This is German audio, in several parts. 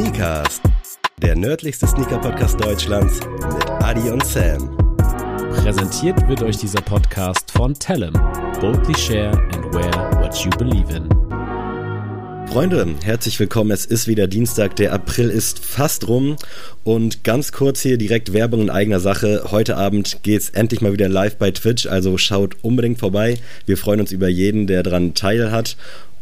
Sneakers, der nördlichste Sneaker-Podcast Deutschlands mit Adi und Sam. Präsentiert wird euch dieser Podcast von Tellem. Boldly share and wear what you believe in. Freunde, herzlich willkommen. Es ist wieder Dienstag, der April ist fast rum und ganz kurz hier direkt Werbung in eigener Sache. Heute Abend geht's endlich mal wieder live bei Twitch, also schaut unbedingt vorbei. Wir freuen uns über jeden, der daran teil hat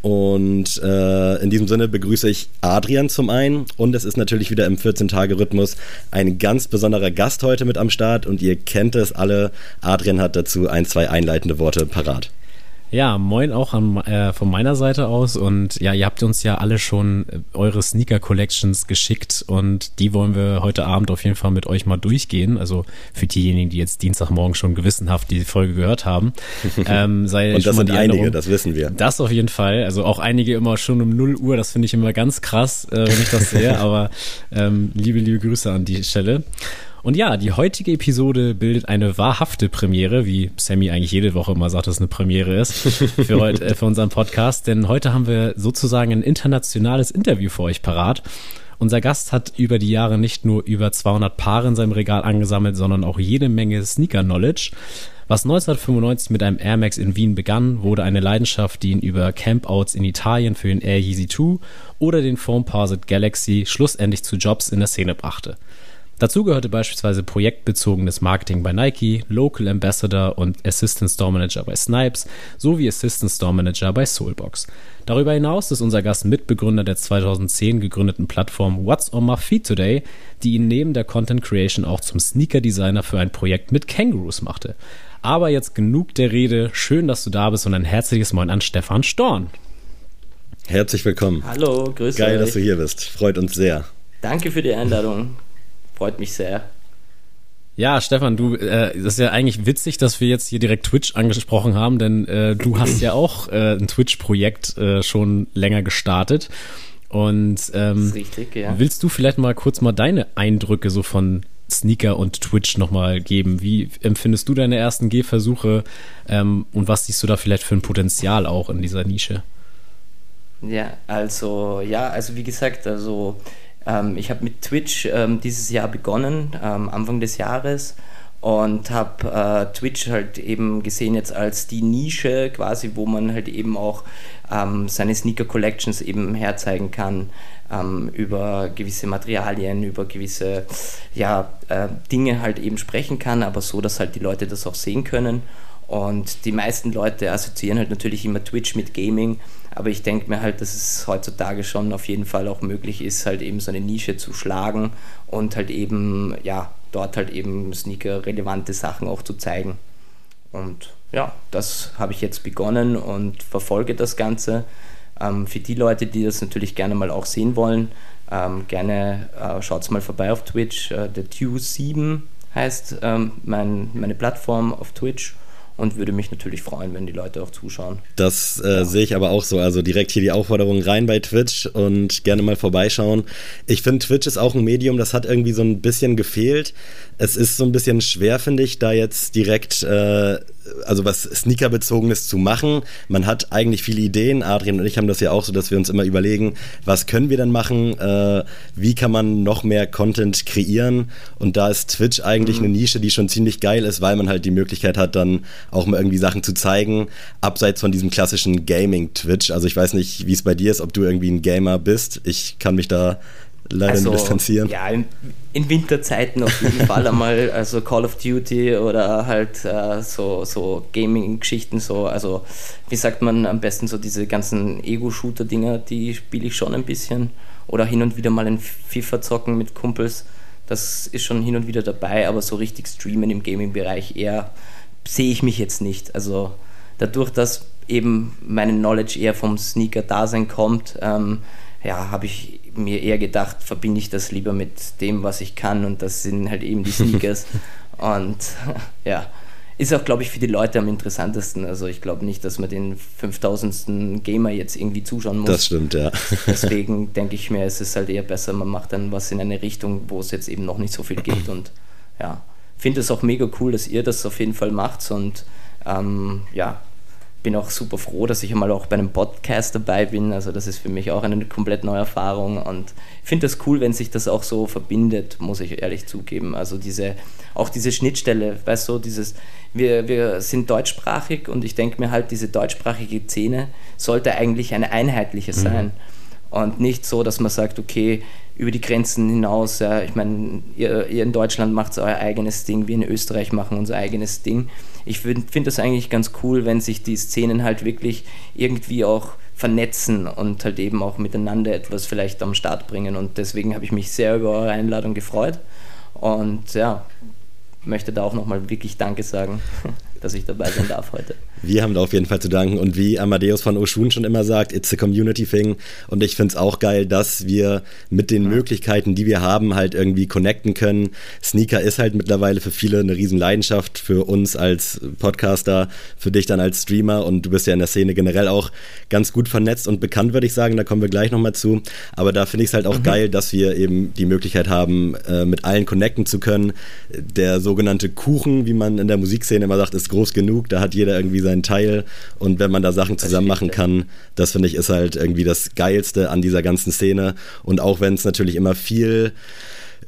und äh, in diesem Sinne begrüße ich Adrian zum einen und es ist natürlich wieder im 14-Tage-Rhythmus ein ganz besonderer Gast heute mit am Start und ihr kennt es alle. Adrian hat dazu ein, zwei einleitende Worte parat. Ja, moin auch an, äh, von meiner Seite aus. Und ja, ihr habt uns ja alle schon äh, eure Sneaker-Collections geschickt und die wollen wir heute Abend auf jeden Fall mit euch mal durchgehen. Also für diejenigen, die jetzt Dienstagmorgen schon gewissenhaft die Folge gehört haben. Ähm, sei und das sind einige, das wissen wir. Das auf jeden Fall. Also auch einige immer schon um 0 Uhr, das finde ich immer ganz krass, äh, wenn ich das sehe. Aber ähm, liebe, liebe Grüße an die Stelle. Und ja, die heutige Episode bildet eine wahrhafte Premiere, wie Sammy eigentlich jede Woche immer sagt, dass es eine Premiere ist für, heute, äh, für unseren Podcast. Denn heute haben wir sozusagen ein internationales Interview für euch parat. Unser Gast hat über die Jahre nicht nur über 200 Paare in seinem Regal angesammelt, sondern auch jede Menge Sneaker-Knowledge. Was 1995 mit einem Air Max in Wien begann, wurde eine Leidenschaft, die ihn über Campouts in Italien für den Air Yeezy 2 oder den Foam Parset Galaxy schlussendlich zu Jobs in der Szene brachte. Dazu gehörte beispielsweise projektbezogenes Marketing bei Nike, Local Ambassador und Assistant Store Manager bei Snipes sowie Assistant Store Manager bei Soulbox. Darüber hinaus ist unser Gast Mitbegründer der 2010 gegründeten Plattform What's on My Feet Today, die ihn neben der Content Creation auch zum Sneaker Designer für ein Projekt mit Kangaroos machte. Aber jetzt genug der Rede. Schön, dass du da bist und ein herzliches Moin an Stefan Storn. Herzlich willkommen. Hallo, grüß Geil, euch. dass du hier bist. Freut uns sehr. Danke für die Einladung. Freut mich sehr. Ja, Stefan, du, äh, das ist ja eigentlich witzig, dass wir jetzt hier direkt Twitch angesprochen haben, denn äh, du hast ja auch äh, ein Twitch-Projekt äh, schon länger gestartet. Und ähm, richtig, ja. willst du vielleicht mal kurz mal deine Eindrücke so von Sneaker und Twitch nochmal geben? Wie empfindest du deine ersten Gehversuche ähm, und was siehst du da vielleicht für ein Potenzial auch in dieser Nische? Ja, also ja, also wie gesagt, also ähm, ich habe mit Twitch ähm, dieses Jahr begonnen, ähm, Anfang des Jahres und habe äh, Twitch halt eben gesehen jetzt als die Nische quasi, wo man halt eben auch ähm, seine Sneaker Collections eben herzeigen kann ähm, über gewisse Materialien, über gewisse ja, äh, Dinge halt eben sprechen kann, aber so, dass halt die Leute das auch sehen können. Und die meisten Leute assoziieren halt natürlich immer Twitch mit Gaming, aber ich denke mir halt, dass es heutzutage schon auf jeden Fall auch möglich ist, halt eben so eine Nische zu schlagen und halt eben, ja, dort halt eben Sneaker-relevante Sachen auch zu zeigen. Und ja, das habe ich jetzt begonnen und verfolge das Ganze. Ähm, für die Leute, die das natürlich gerne mal auch sehen wollen, ähm, gerne äh, schaut mal vorbei auf Twitch. Äh, der Q7 heißt ähm, mein, meine Plattform auf Twitch und würde mich natürlich freuen, wenn die Leute auch zuschauen. Das äh, ja. sehe ich aber auch so. Also direkt hier die Aufforderung rein bei Twitch und gerne mal vorbeischauen. Ich finde, Twitch ist auch ein Medium, das hat irgendwie so ein bisschen gefehlt. Es ist so ein bisschen schwer, finde ich, da jetzt direkt äh, also was Sneaker-bezogenes zu machen. Man hat eigentlich viele Ideen. Adrian und ich haben das ja auch so, dass wir uns immer überlegen, was können wir denn machen? Äh, wie kann man noch mehr Content kreieren? Und da ist Twitch eigentlich mhm. eine Nische, die schon ziemlich geil ist, weil man halt die Möglichkeit hat, dann auch mal irgendwie Sachen zu zeigen, abseits von diesem klassischen Gaming-Twitch. Also ich weiß nicht, wie es bei dir ist, ob du irgendwie ein Gamer bist. Ich kann mich da leider also, distanzieren. Ja, in, in, Winterzeiten auf jeden Fall einmal, also Call of Duty oder halt äh, so, so Gaming-Geschichten, so, also wie sagt man am besten so diese ganzen Ego-Shooter-Dinger, die spiele ich schon ein bisschen. Oder hin und wieder mal ein FIFA zocken mit Kumpels. Das ist schon hin und wieder dabei, aber so richtig streamen im Gaming-Bereich eher sehe ich mich jetzt nicht. Also dadurch, dass eben meine Knowledge eher vom Sneaker-Dasein kommt, ähm, ja, habe ich mir eher gedacht, verbinde ich das lieber mit dem, was ich kann und das sind halt eben die Sneakers. und ja, ist auch, glaube ich, für die Leute am interessantesten. Also ich glaube nicht, dass man den 5000. Gamer jetzt irgendwie zuschauen muss. Das stimmt, ja. Deswegen denke ich mir, es ist halt eher besser, man macht dann was in eine Richtung, wo es jetzt eben noch nicht so viel gibt. Und ja, finde es auch mega cool, dass ihr das auf jeden Fall macht und ähm, ja, bin auch super froh, dass ich einmal auch bei einem Podcast dabei bin. Also das ist für mich auch eine komplett neue Erfahrung und ich finde das cool, wenn sich das auch so verbindet, muss ich ehrlich zugeben. Also diese, auch diese Schnittstelle, weißt du, dieses, wir, wir sind deutschsprachig und ich denke mir halt, diese deutschsprachige Szene sollte eigentlich eine einheitliche mhm. sein. Mhm. Und nicht so, dass man sagt, okay, über die Grenzen hinaus, ja, ich meine, ihr, ihr, in Deutschland macht euer eigenes Ding, wir in Österreich machen unser eigenes Ding ich finde find das eigentlich ganz cool, wenn sich die Szenen halt wirklich irgendwie auch vernetzen und halt eben auch miteinander etwas vielleicht am Start bringen. Und deswegen habe ich mich sehr über eure Einladung gefreut. Und ja, möchte da auch nochmal wirklich Danke sagen, dass ich dabei sein darf heute. Wir haben da auf jeden Fall zu danken. Und wie Amadeus von Oshun schon immer sagt, it's a community thing. Und ich finde es auch geil, dass wir mit den Möglichkeiten, die wir haben, halt irgendwie connecten können. Sneaker ist halt mittlerweile für viele eine Riesenleidenschaft, für uns als Podcaster, für dich dann als Streamer. Und du bist ja in der Szene generell auch ganz gut vernetzt und bekannt, würde ich sagen. Da kommen wir gleich nochmal zu. Aber da finde ich es halt auch mhm. geil, dass wir eben die Möglichkeit haben, äh, mit allen connecten zu können. Der sogenannte Kuchen, wie man in der Musikszene immer sagt, ist groß genug. Da hat jeder irgendwie seinen Teil. Und wenn man da Sachen zusammen machen kann, das finde ich ist halt irgendwie das Geilste an dieser ganzen Szene. Und auch wenn es natürlich immer viel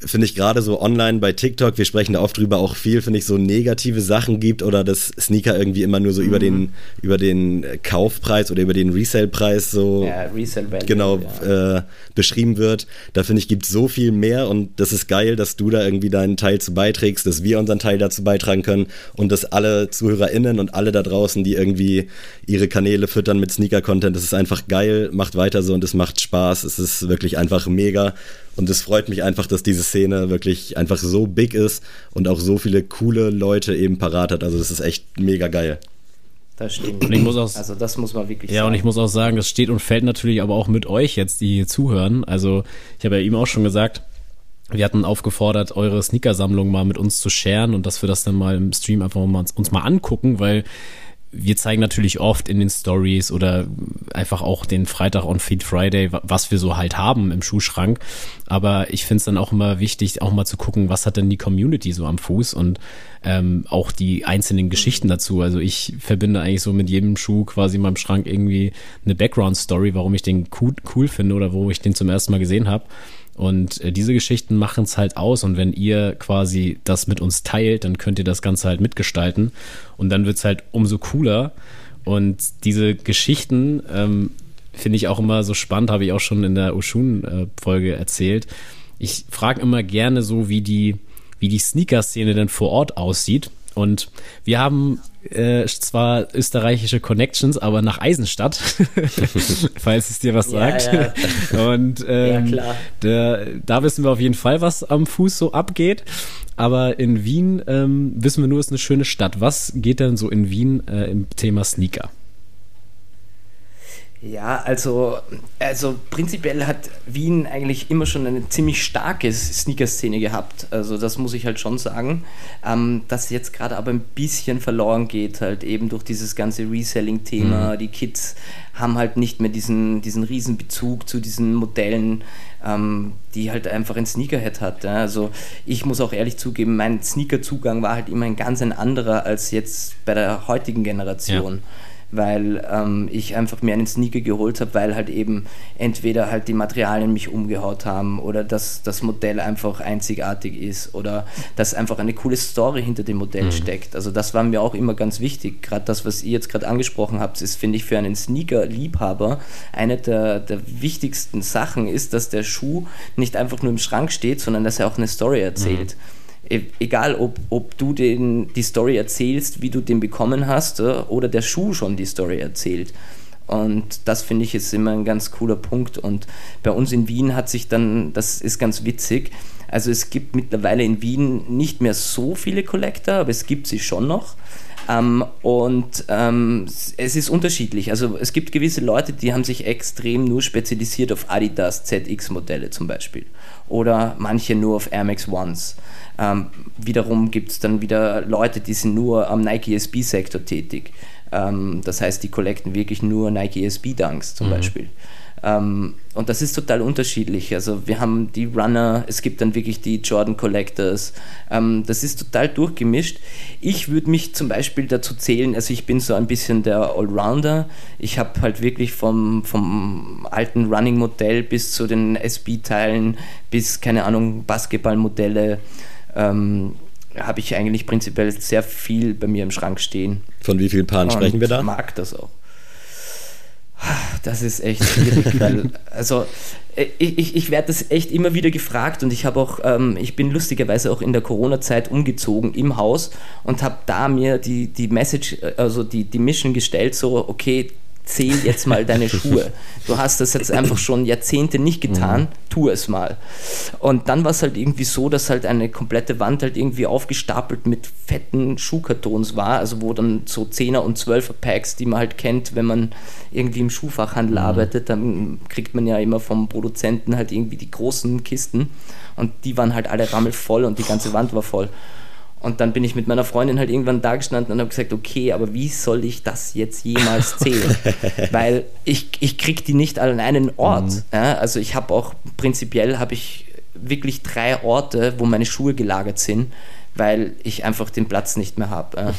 finde ich gerade so online bei TikTok, wir sprechen da oft drüber, auch viel, finde ich, so negative Sachen gibt oder dass Sneaker irgendwie immer nur so mhm. über, den, über den Kaufpreis oder über den Resale-Preis so ja, Resale genau ja. äh, beschrieben wird. Da finde ich, gibt es so viel mehr und das ist geil, dass du da irgendwie deinen Teil zu beiträgst, dass wir unseren Teil dazu beitragen können und dass alle ZuhörerInnen und alle da draußen, die irgendwie ihre Kanäle füttern mit Sneaker-Content, das ist einfach geil, macht weiter so und es macht Spaß. Es ist wirklich einfach mega und es freut mich einfach, dass diese Szene wirklich einfach so big ist und auch so viele coole Leute eben parat hat. Also das ist echt mega geil. Das stimmt. Und ich muss auch, also das muss man wirklich ja, sagen. Ja, und ich muss auch sagen, das steht und fällt natürlich aber auch mit euch jetzt, die hier zuhören. Also ich habe ja ihm auch schon gesagt, wir hatten aufgefordert, eure Sneakersammlung mal mit uns zu sharen und dass wir das dann mal im Stream einfach mal, uns mal angucken, weil wir zeigen natürlich oft in den Stories oder einfach auch den Freitag on Feed Friday, was wir so halt haben im Schuhschrank. Aber ich finde es dann auch immer wichtig, auch mal zu gucken, was hat denn die Community so am Fuß und ähm, auch die einzelnen Geschichten dazu. Also ich verbinde eigentlich so mit jedem Schuh quasi in meinem Schrank irgendwie eine Background-Story, warum ich den cool, cool finde oder wo ich den zum ersten Mal gesehen habe. Und äh, diese Geschichten machen es halt aus. Und wenn ihr quasi das mit uns teilt, dann könnt ihr das Ganze halt mitgestalten. Und dann wird es halt umso cooler. Und diese Geschichten ähm, finde ich auch immer so spannend, habe ich auch schon in der Oshun-Folge erzählt. Ich frage immer gerne so, wie die, wie die Sneaker-Szene denn vor Ort aussieht. Und wir haben äh, zwar österreichische Connections, aber nach Eisenstadt, falls es dir was sagt. Ja, ja. Und ähm, ja, klar. Da, da wissen wir auf jeden Fall, was am Fuß so abgeht. Aber in Wien ähm, wissen wir nur, es ist eine schöne Stadt. Was geht denn so in Wien äh, im Thema Sneaker? Ja, also, also prinzipiell hat Wien eigentlich immer schon eine ziemlich starke Sneaker-Szene gehabt. Also das muss ich halt schon sagen. Ähm, das jetzt gerade aber ein bisschen verloren geht, halt eben durch dieses ganze Reselling-Thema. Mhm. Die Kids haben halt nicht mehr diesen, diesen riesen Bezug zu diesen Modellen, ähm, die halt einfach ein Sneakerhead hat. Ja. Also ich muss auch ehrlich zugeben, mein Sneaker-Zugang war halt immer ein ganz ein anderer als jetzt bei der heutigen Generation. Ja weil ähm, ich einfach mir einen Sneaker geholt habe, weil halt eben entweder halt die Materialien mich umgehaut haben oder dass das Modell einfach einzigartig ist oder dass einfach eine coole Story hinter dem Modell mhm. steckt. Also das war mir auch immer ganz wichtig. Gerade das, was ihr jetzt gerade angesprochen habt, ist, finde ich, für einen Sneaker-Liebhaber eine der, der wichtigsten Sachen ist, dass der Schuh nicht einfach nur im Schrank steht, sondern dass er auch eine Story erzählt. Mhm egal ob, ob du den, die Story erzählst, wie du den bekommen hast, äh, oder der Schuh schon die Story erzählt. Und das finde ich ist immer ein ganz cooler Punkt. Und bei uns in Wien hat sich dann, das ist ganz witzig, also es gibt mittlerweile in Wien nicht mehr so viele Collector, aber es gibt sie schon noch. Ähm, und ähm, es ist unterschiedlich. Also es gibt gewisse Leute, die haben sich extrem nur spezialisiert auf Adidas ZX-Modelle zum Beispiel. Oder manche nur auf Air Max Ones. Ähm, wiederum gibt es dann wieder Leute, die sind nur am Nike SB-Sektor tätig. Ähm, das heißt, die collecten wirklich nur Nike SB Dunks zum mhm. Beispiel. Ähm, und das ist total unterschiedlich. Also wir haben die Runner, es gibt dann wirklich die Jordan Collectors. Ähm, das ist total durchgemischt. Ich würde mich zum Beispiel dazu zählen, also ich bin so ein bisschen der Allrounder. Ich habe halt wirklich vom, vom alten Running-Modell bis zu den SB-Teilen, bis, keine Ahnung, Basketball-Modelle. Ähm, habe ich eigentlich prinzipiell sehr viel bei mir im Schrank stehen. Von wie vielen Paaren sprechen wir da? Ich mag das auch. Das ist echt schwierig, weil, also äh, ich, ich, ich werde das echt immer wieder gefragt und ich habe auch, ähm, ich bin lustigerweise auch in der Corona-Zeit umgezogen im Haus und habe da mir die, die Message, äh, also die, die Mission gestellt, so, okay, zähl jetzt mal deine Schuhe. Du hast das jetzt einfach schon Jahrzehnte nicht getan, mhm. tu es mal. Und dann war es halt irgendwie so, dass halt eine komplette Wand halt irgendwie aufgestapelt mit fetten Schuhkartons war, also wo dann so 10er und 12er Packs, die man halt kennt, wenn man irgendwie im Schuhfachhandel mhm. arbeitet, dann kriegt man ja immer vom Produzenten halt irgendwie die großen Kisten und die waren halt alle rammelvoll und die ganze Wand war voll. Und dann bin ich mit meiner Freundin halt irgendwann da gestanden und habe gesagt, okay, aber wie soll ich das jetzt jemals zählen? Weil ich, ich kriege die nicht an einen Ort. Mhm. Ja, also ich habe auch, prinzipiell habe ich wirklich drei Orte, wo meine Schuhe gelagert sind, weil ich einfach den Platz nicht mehr habe. Ja.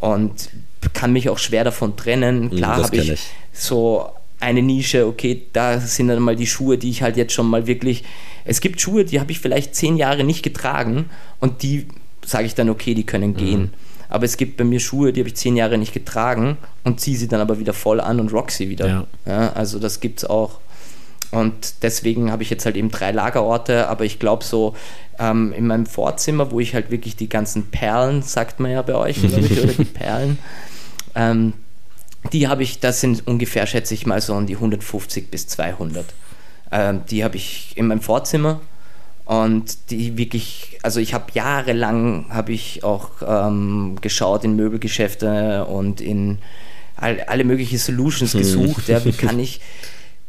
Und kann mich auch schwer davon trennen. Mhm, Klar habe ich, ich so eine Nische, okay, da sind dann mal die Schuhe, die ich halt jetzt schon mal wirklich. Es gibt Schuhe, die habe ich vielleicht zehn Jahre nicht getragen und die sage ich dann, okay, die können gehen. Mhm. Aber es gibt bei mir Schuhe, die habe ich zehn Jahre nicht getragen und ziehe sie dann aber wieder voll an und rock sie wieder. Ja. Ja, also das gibt es auch. Und deswegen habe ich jetzt halt eben drei Lagerorte, aber ich glaube so ähm, in meinem Vorzimmer, wo ich halt wirklich die ganzen Perlen, sagt man ja bei euch, glaube ich, oder die Perlen, ähm, die habe ich, das sind ungefähr, schätze ich mal, so um die 150 bis 200. Ähm, die habe ich in meinem Vorzimmer und die wirklich, also ich habe jahrelang, habe ich auch ähm, geschaut in Möbelgeschäfte und in all, alle möglichen Solutions hm. gesucht. ja, wie kann ich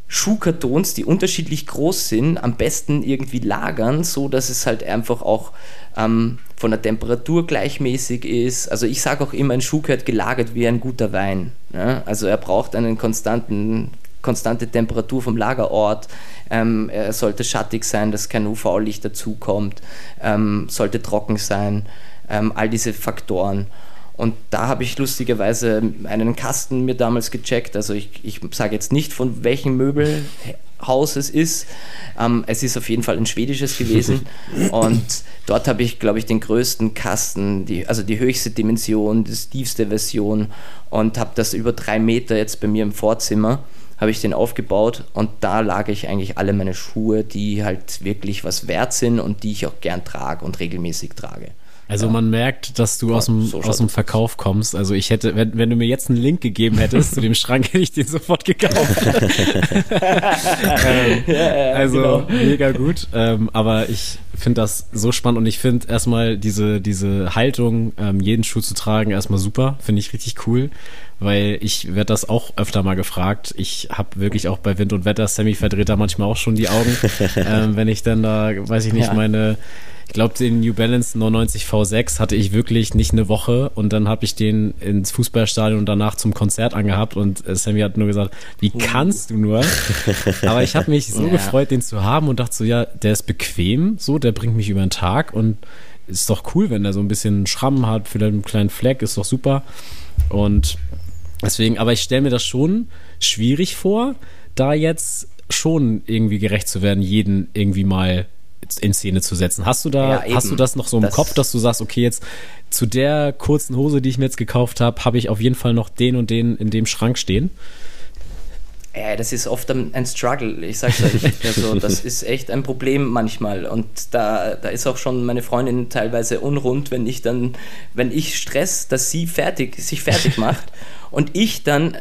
Schuhkartons, die unterschiedlich groß sind, am besten irgendwie lagern, so dass es halt einfach auch ähm, von der Temperatur gleichmäßig ist. Also ich sage auch immer, ein Schuh gehört gelagert wie ein guter Wein. Ja? Also er braucht einen konstanten konstante Temperatur vom Lagerort. Ähm, er sollte schattig sein, dass kein UV-Licht dazukommt, ähm, sollte trocken sein, ähm, all diese Faktoren. Und da habe ich lustigerweise einen Kasten mir damals gecheckt. Also ich, ich sage jetzt nicht, von welchem Möbelhaus es ist. Ähm, es ist auf jeden Fall ein schwedisches gewesen. Und dort habe ich, glaube ich, den größten Kasten, die, also die höchste Dimension, die tiefste Version und habe das über drei Meter jetzt bei mir im Vorzimmer habe ich den aufgebaut und da lage ich eigentlich alle meine Schuhe, die halt wirklich was wert sind und die ich auch gern trage und regelmäßig trage. Also man merkt, dass du ja, aus, dem, so aus dem Verkauf kommst. Also ich hätte, wenn, wenn du mir jetzt einen Link gegeben hättest zu dem Schrank, hätte ich den sofort gekauft. ähm, ja, ja, also genau. mega gut. Ähm, aber ich finde das so spannend und ich finde erstmal diese, diese Haltung, ähm, jeden Schuh zu tragen, erstmal super. Finde ich richtig cool, weil ich werde das auch öfter mal gefragt. Ich habe wirklich auch bei Wind und Wetter, Sammy verdreht da manchmal auch schon die Augen, ähm, wenn ich dann da, weiß ich nicht, meine ich glaube, den New Balance 99 V6 hatte ich wirklich nicht eine Woche und dann habe ich den ins Fußballstadion und danach zum Konzert angehabt und äh, Sammy hat nur gesagt, wie uh. kannst du nur? Aber ich habe mich so ja. gefreut, den zu haben und dachte so, ja, der ist bequem, so, der bringt mich über den Tag und ist doch cool, wenn der so ein bisschen Schrammen hat, vielleicht einen kleinen Fleck, ist doch super. Und deswegen, aber ich stelle mir das schon schwierig vor, da jetzt schon irgendwie gerecht zu werden, jeden irgendwie mal in Szene zu setzen. Hast du da, ja, hast du das noch so im das Kopf, dass du sagst, okay, jetzt zu der kurzen Hose, die ich mir jetzt gekauft habe, habe ich auf jeden Fall noch den und den in dem Schrank stehen? Ja, das ist oft ein Struggle, ich sag's euch. Also, das ist echt ein Problem manchmal. Und da, da ist auch schon meine Freundin teilweise unrund, wenn ich dann, wenn ich Stress, dass sie fertig, sich fertig macht und ich dann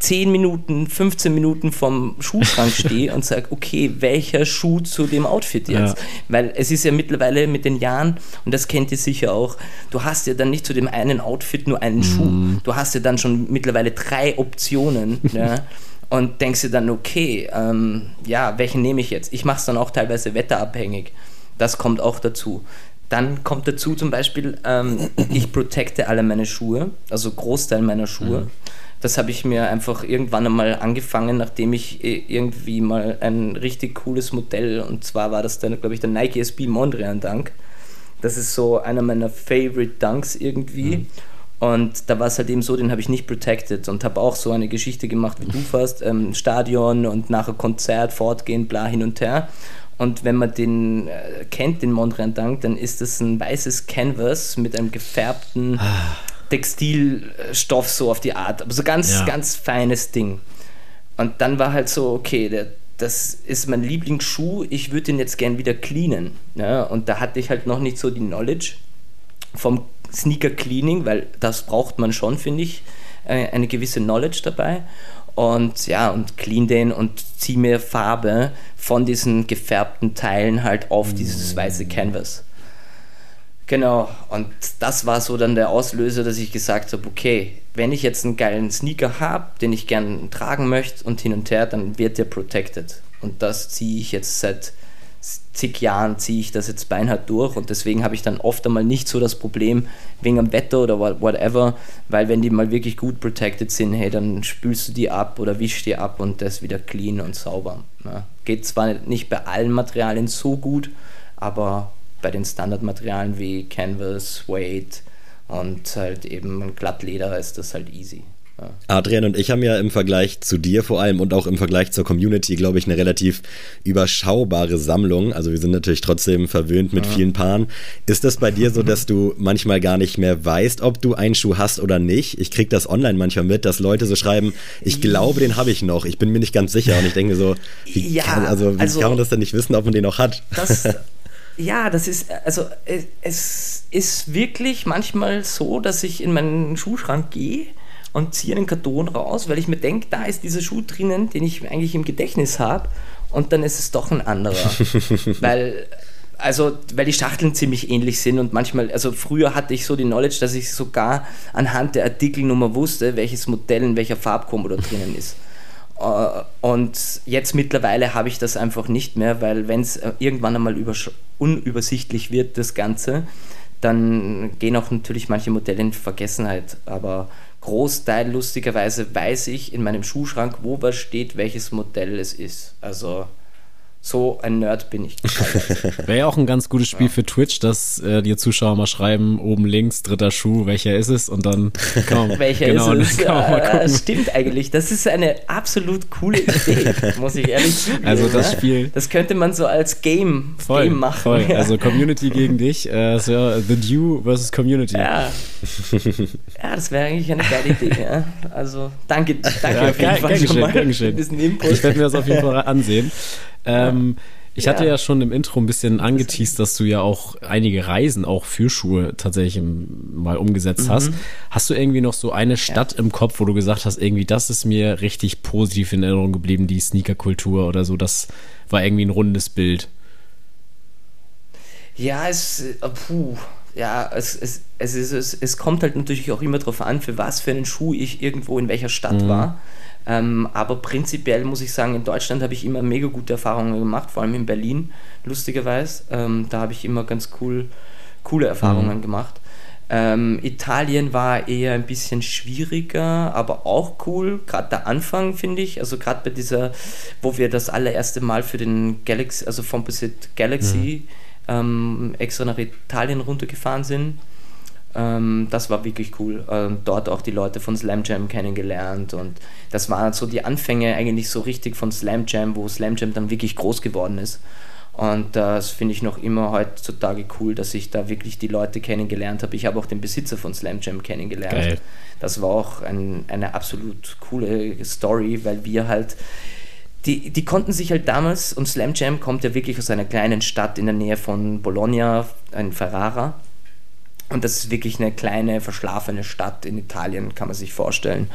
10 Minuten, 15 Minuten vom Schuhschrank stehe und sage, okay, welcher Schuh zu dem Outfit jetzt? Ja. Weil es ist ja mittlerweile mit den Jahren, und das kennt ihr sicher auch, du hast ja dann nicht zu dem einen Outfit nur einen mm. Schuh. Du hast ja dann schon mittlerweile drei Optionen. ja, und denkst dir dann, okay, ähm, ja, welchen nehme ich jetzt? Ich mache es dann auch teilweise wetterabhängig. Das kommt auch dazu. Dann kommt dazu zum Beispiel, ähm, ich protecte alle meine Schuhe, also Großteil meiner Schuhe. Mhm das habe ich mir einfach irgendwann einmal angefangen, nachdem ich irgendwie mal ein richtig cooles Modell, und zwar war das dann, glaube ich, der Nike SB Mondrian Dunk. Das ist so einer meiner Favorite Dunks irgendwie. Mhm. Und da war es halt eben so, den habe ich nicht protected und habe auch so eine Geschichte gemacht wie du fast, ähm, Stadion und nachher Konzert, fortgehen, bla hin und her. Und wenn man den äh, kennt, den Mondrian Dunk, dann ist das ein weißes Canvas mit einem gefärbten ah. Textilstoff so auf die Art. Aber so ganz, ja. ganz feines Ding. Und dann war halt so, okay, der, das ist mein Lieblingsschuh, ich würde den jetzt gern wieder cleanen. Ja? Und da hatte ich halt noch nicht so die Knowledge vom Sneaker Cleaning, weil das braucht man schon, finde ich, äh, eine gewisse Knowledge dabei. Und ja, und clean den und ziehe mir Farbe von diesen gefärbten Teilen halt auf dieses weiße Canvas. Genau, und das war so dann der Auslöser, dass ich gesagt habe, okay, wenn ich jetzt einen geilen Sneaker habe, den ich gern tragen möchte und hin und her, dann wird der protected. Und das ziehe ich jetzt seit zig Jahren, ziehe ich das jetzt beinhart durch und deswegen habe ich dann oft einmal nicht so das Problem wegen am Wetter oder whatever, weil wenn die mal wirklich gut protected sind, hey, dann spülst du die ab oder wischst die ab und das wieder clean und sauber. Ja. Geht zwar nicht bei allen Materialien so gut, aber bei den Standardmaterialien wie Canvas, Weight und halt eben Glattleder ist das halt easy. Ja. Adrian und ich haben ja im Vergleich zu dir vor allem und auch im Vergleich zur Community, glaube ich, eine relativ überschaubare Sammlung. Also wir sind natürlich trotzdem verwöhnt mit ja. vielen Paaren. Ist das bei dir so, dass du manchmal gar nicht mehr weißt, ob du einen Schuh hast oder nicht? Ich kriege das online manchmal mit, dass Leute so schreiben, ich glaube, den habe ich noch. Ich bin mir nicht ganz sicher. Und ich denke so, wie, ja, kann, also, wie also, kann man das denn nicht wissen, ob man den noch hat? Das, Ja, das ist, also es ist wirklich manchmal so, dass ich in meinen Schuhschrank gehe und ziehe einen Karton raus, weil ich mir denke, da ist dieser Schuh drinnen, den ich eigentlich im Gedächtnis habe und dann ist es doch ein anderer. weil, also, weil die Schachteln ziemlich ähnlich sind und manchmal, also früher hatte ich so die Knowledge, dass ich sogar anhand der Artikelnummer wusste, welches Modell in welcher Farbkombo da drinnen ist. Äh, und jetzt mittlerweile habe ich das einfach nicht mehr, weil wenn es äh, irgendwann einmal unübersichtlich wird, das Ganze, dann gehen auch natürlich manche Modelle in Vergessenheit. Aber Großteil lustigerweise weiß ich in meinem Schuhschrank, wo was steht, welches Modell es ist. Also so ein Nerd bin ich. Wäre ja auch ein ganz gutes Spiel ja. für Twitch, dass äh, die Zuschauer mal schreiben, oben links, dritter Schuh, welcher ist es? Und dann kann man, welcher genau, ist es? Kann man mal gucken. stimmt eigentlich. Das ist eine absolut coole Idee, muss ich ehrlich sagen. Also das Spiel. Das könnte man so als Game, voll, Game machen. Voll. Ja. Also Community gegen dich. Äh, so The Dew versus Community. Ja, ja das wäre eigentlich eine geile Idee. Ja. Also danke, danke auf jeden Fall schon mal. Ich werde mir das auf jeden Fall ansehen. Ähm, ich hatte ja. schon im Intro ein bisschen angeteased, dass du ja auch einige Reisen auch für Schuhe tatsächlich mal umgesetzt mhm. hast. Hast du irgendwie noch so eine Stadt ja. im Kopf, wo du gesagt hast, irgendwie das ist mir richtig positiv in Erinnerung geblieben, die Sneakerkultur oder so, das war irgendwie ein rundes Bild. Ja, es, äh, puh, ja, es, es, es, es, es kommt halt natürlich auch immer darauf an, für was für einen Schuh ich irgendwo in welcher Stadt mhm. war. Ähm, aber prinzipiell muss ich sagen, in Deutschland habe ich immer mega gute Erfahrungen gemacht, vor allem in Berlin, lustigerweise. Ähm, da habe ich immer ganz cool, coole Erfahrungen mhm. gemacht. Ähm, Italien war eher ein bisschen schwieriger, aber auch cool. Gerade der Anfang, finde ich. Also gerade bei dieser, wo wir das allererste Mal für den Galaxy, also Composite Galaxy mhm. ähm, extra nach Italien runtergefahren sind. Ähm, das war wirklich cool. Ähm, dort auch die Leute von Slam Jam kennengelernt und das waren so die Anfänge eigentlich so richtig von Slam Jam, wo Slam Jam dann wirklich groß geworden ist. Und das finde ich noch immer heutzutage cool, dass ich da wirklich die Leute kennengelernt habe. Ich habe auch den Besitzer von Slam Jam kennengelernt. Geil. Das war auch ein, eine absolut coole Story, weil wir halt die, die konnten sich halt damals, und Slam Jam kommt ja wirklich aus einer kleinen Stadt in der Nähe von Bologna, ein Ferrara. Und das ist wirklich eine kleine, verschlafene Stadt in Italien, kann man sich vorstellen.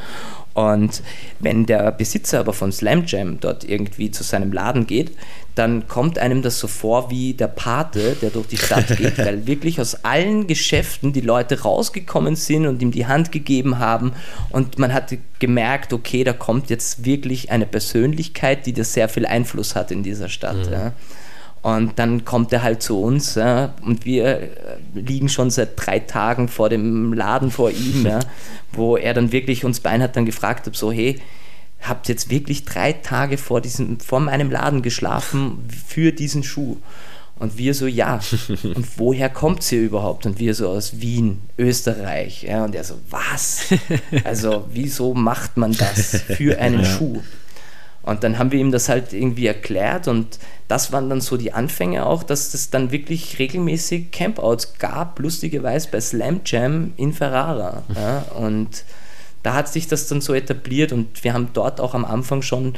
Und wenn der Besitzer aber von Slam Jam dort irgendwie zu seinem Laden geht, dann kommt einem das so vor wie der Pate, der durch die Stadt geht, weil wirklich aus allen Geschäften die Leute rausgekommen sind und ihm die Hand gegeben haben und man hat gemerkt, okay, da kommt jetzt wirklich eine Persönlichkeit, die da sehr viel Einfluss hat in dieser Stadt. Mhm. Ja. Und dann kommt er halt zu uns ja, und wir äh, liegen schon seit drei Tagen vor dem Laden vor ihm, ja, wo er dann wirklich uns beiden hat dann gefragt hat, so hey, habt jetzt wirklich drei Tage vor, diesem, vor meinem Laden geschlafen für diesen Schuh? Und wir so, ja. Und woher kommt sie überhaupt? Und wir so aus Wien, Österreich. Ja, und er so, was? Also, wieso macht man das für einen ja. Schuh? Und dann haben wir ihm das halt irgendwie erklärt und das waren dann so die Anfänge auch, dass es dann wirklich regelmäßig Campouts gab, lustigerweise bei Slam Jam in Ferrara. Ja, und da hat sich das dann so etabliert und wir haben dort auch am Anfang schon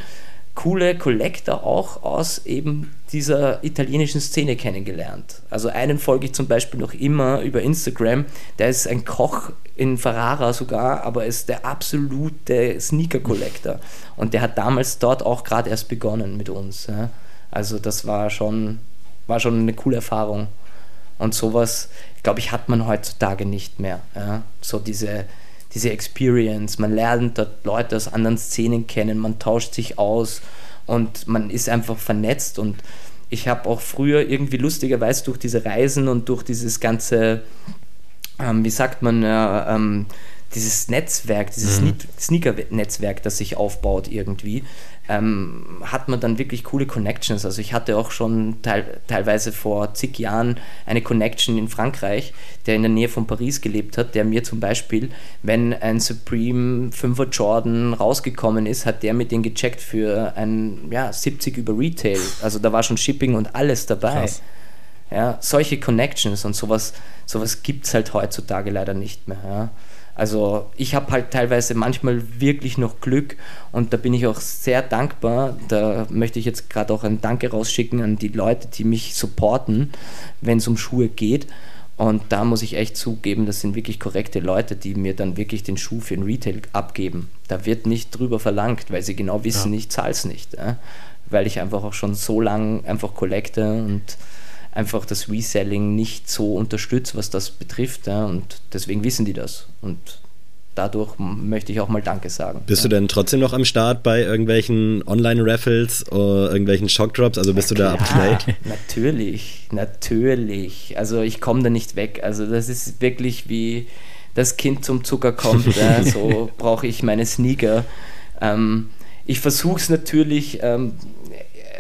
coole Collector auch aus eben dieser italienischen Szene kennengelernt. Also einen folge ich zum Beispiel noch immer über Instagram, der ist ein Koch in Ferrara sogar, aber ist der absolute Sneaker-Collector. Und der hat damals dort auch gerade erst begonnen mit uns. Ja. Also das war schon, war schon eine coole Erfahrung. Und sowas, glaube ich, hat man heutzutage nicht mehr. Ja. So diese, diese Experience. Man lernt dort Leute aus anderen Szenen kennen, man tauscht sich aus und man ist einfach vernetzt. Und ich habe auch früher irgendwie lustigerweise durch diese Reisen und durch dieses ganze, ähm, wie sagt man, äh, ähm, dieses Netzwerk, dieses mhm. Sneaker-Netzwerk, das sich aufbaut irgendwie, ähm, hat man dann wirklich coole Connections. Also ich hatte auch schon teil, teilweise vor zig Jahren eine Connection in Frankreich, der in der Nähe von Paris gelebt hat, der mir zum Beispiel, wenn ein Supreme 5er Jordan rausgekommen ist, hat der mit den gecheckt für ein ja, 70 über Retail. Also da war schon Shipping und alles dabei. Krass. Ja, solche Connections und sowas, sowas gibt es halt heutzutage leider nicht mehr. Ja. Also ich habe halt teilweise manchmal wirklich noch Glück und da bin ich auch sehr dankbar. Da möchte ich jetzt gerade auch ein Danke rausschicken an die Leute, die mich supporten, wenn es um Schuhe geht. Und da muss ich echt zugeben, das sind wirklich korrekte Leute, die mir dann wirklich den Schuh für den Retail abgeben. Da wird nicht drüber verlangt, weil sie genau wissen, ja. ich zahle es nicht. Ja? Weil ich einfach auch schon so lange einfach collecte und einfach das Reselling nicht so unterstützt, was das betrifft. Ja, und deswegen wissen die das. Und dadurch möchte ich auch mal Danke sagen. Bist ja. du denn trotzdem noch am Start bei irgendwelchen Online-Raffles oder irgendwelchen Shockdrops? Also bist ja, du da up to date? Natürlich, natürlich. Also ich komme da nicht weg. Also das ist wirklich wie das Kind zum Zucker kommt. ja, so brauche ich meine Sneaker. Ähm, ich versuche es natürlich. Ähm,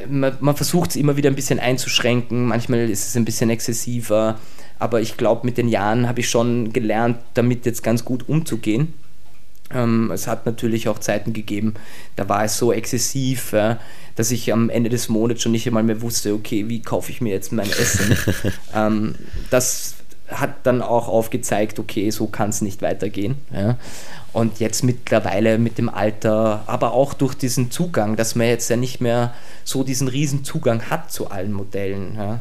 man, man versucht es immer wieder ein bisschen einzuschränken, manchmal ist es ein bisschen exzessiver, aber ich glaube, mit den Jahren habe ich schon gelernt, damit jetzt ganz gut umzugehen. Ähm, es hat natürlich auch Zeiten gegeben, da war es so exzessiv, ja, dass ich am Ende des Monats schon nicht einmal mehr wusste, okay, wie kaufe ich mir jetzt mein Essen. ähm, das hat dann auch aufgezeigt, okay, so kann es nicht weitergehen. Ja. Und jetzt mittlerweile mit dem Alter, aber auch durch diesen Zugang, dass man jetzt ja nicht mehr so diesen riesen Zugang hat zu allen Modellen. Ja.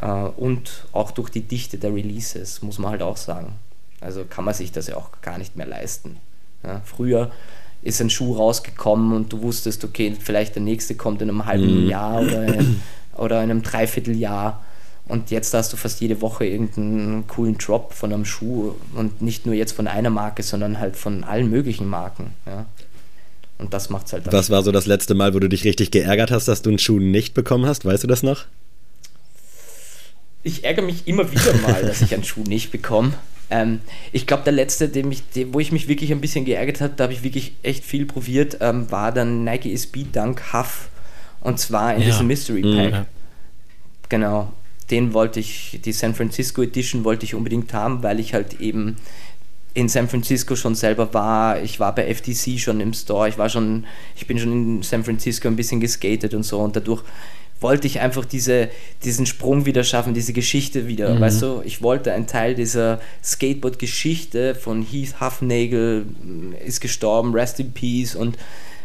Äh, und auch durch die Dichte der Releases, muss man halt auch sagen. Also kann man sich das ja auch gar nicht mehr leisten. Ja. Früher ist ein Schuh rausgekommen und du wusstest, okay, vielleicht der nächste kommt in einem halben mhm. Jahr oder oder in einem Dreivierteljahr und jetzt hast du fast jede Woche irgendeinen coolen Drop von einem Schuh und nicht nur jetzt von einer Marke, sondern halt von allen möglichen Marken. Ja. Und das macht's halt. Was war so das letzte Mal, wo du dich richtig geärgert hast, dass du einen Schuh nicht bekommen hast? Weißt du das noch? Ich ärgere mich immer wieder mal, dass ich einen Schuh nicht bekomme. Ähm, ich glaube, der letzte, dem ich, dem, wo ich mich wirklich ein bisschen geärgert habe, da habe ich wirklich echt viel probiert, ähm, war dann Nike SB Dunk Huff. Und zwar in ja. diesem Mystery Pack. Mhm. Genau den wollte ich, die San Francisco Edition wollte ich unbedingt haben, weil ich halt eben in San Francisco schon selber war. Ich war bei FTC schon im Store. Ich war schon, ich bin schon in San Francisco ein bisschen geskatet und so und dadurch wollte ich einfach diese, diesen Sprung wieder schaffen, diese Geschichte wieder. Mhm. Weißt du, ich wollte ein Teil dieser Skateboard-Geschichte von Heath Huffnagel ist gestorben, Rest in Peace und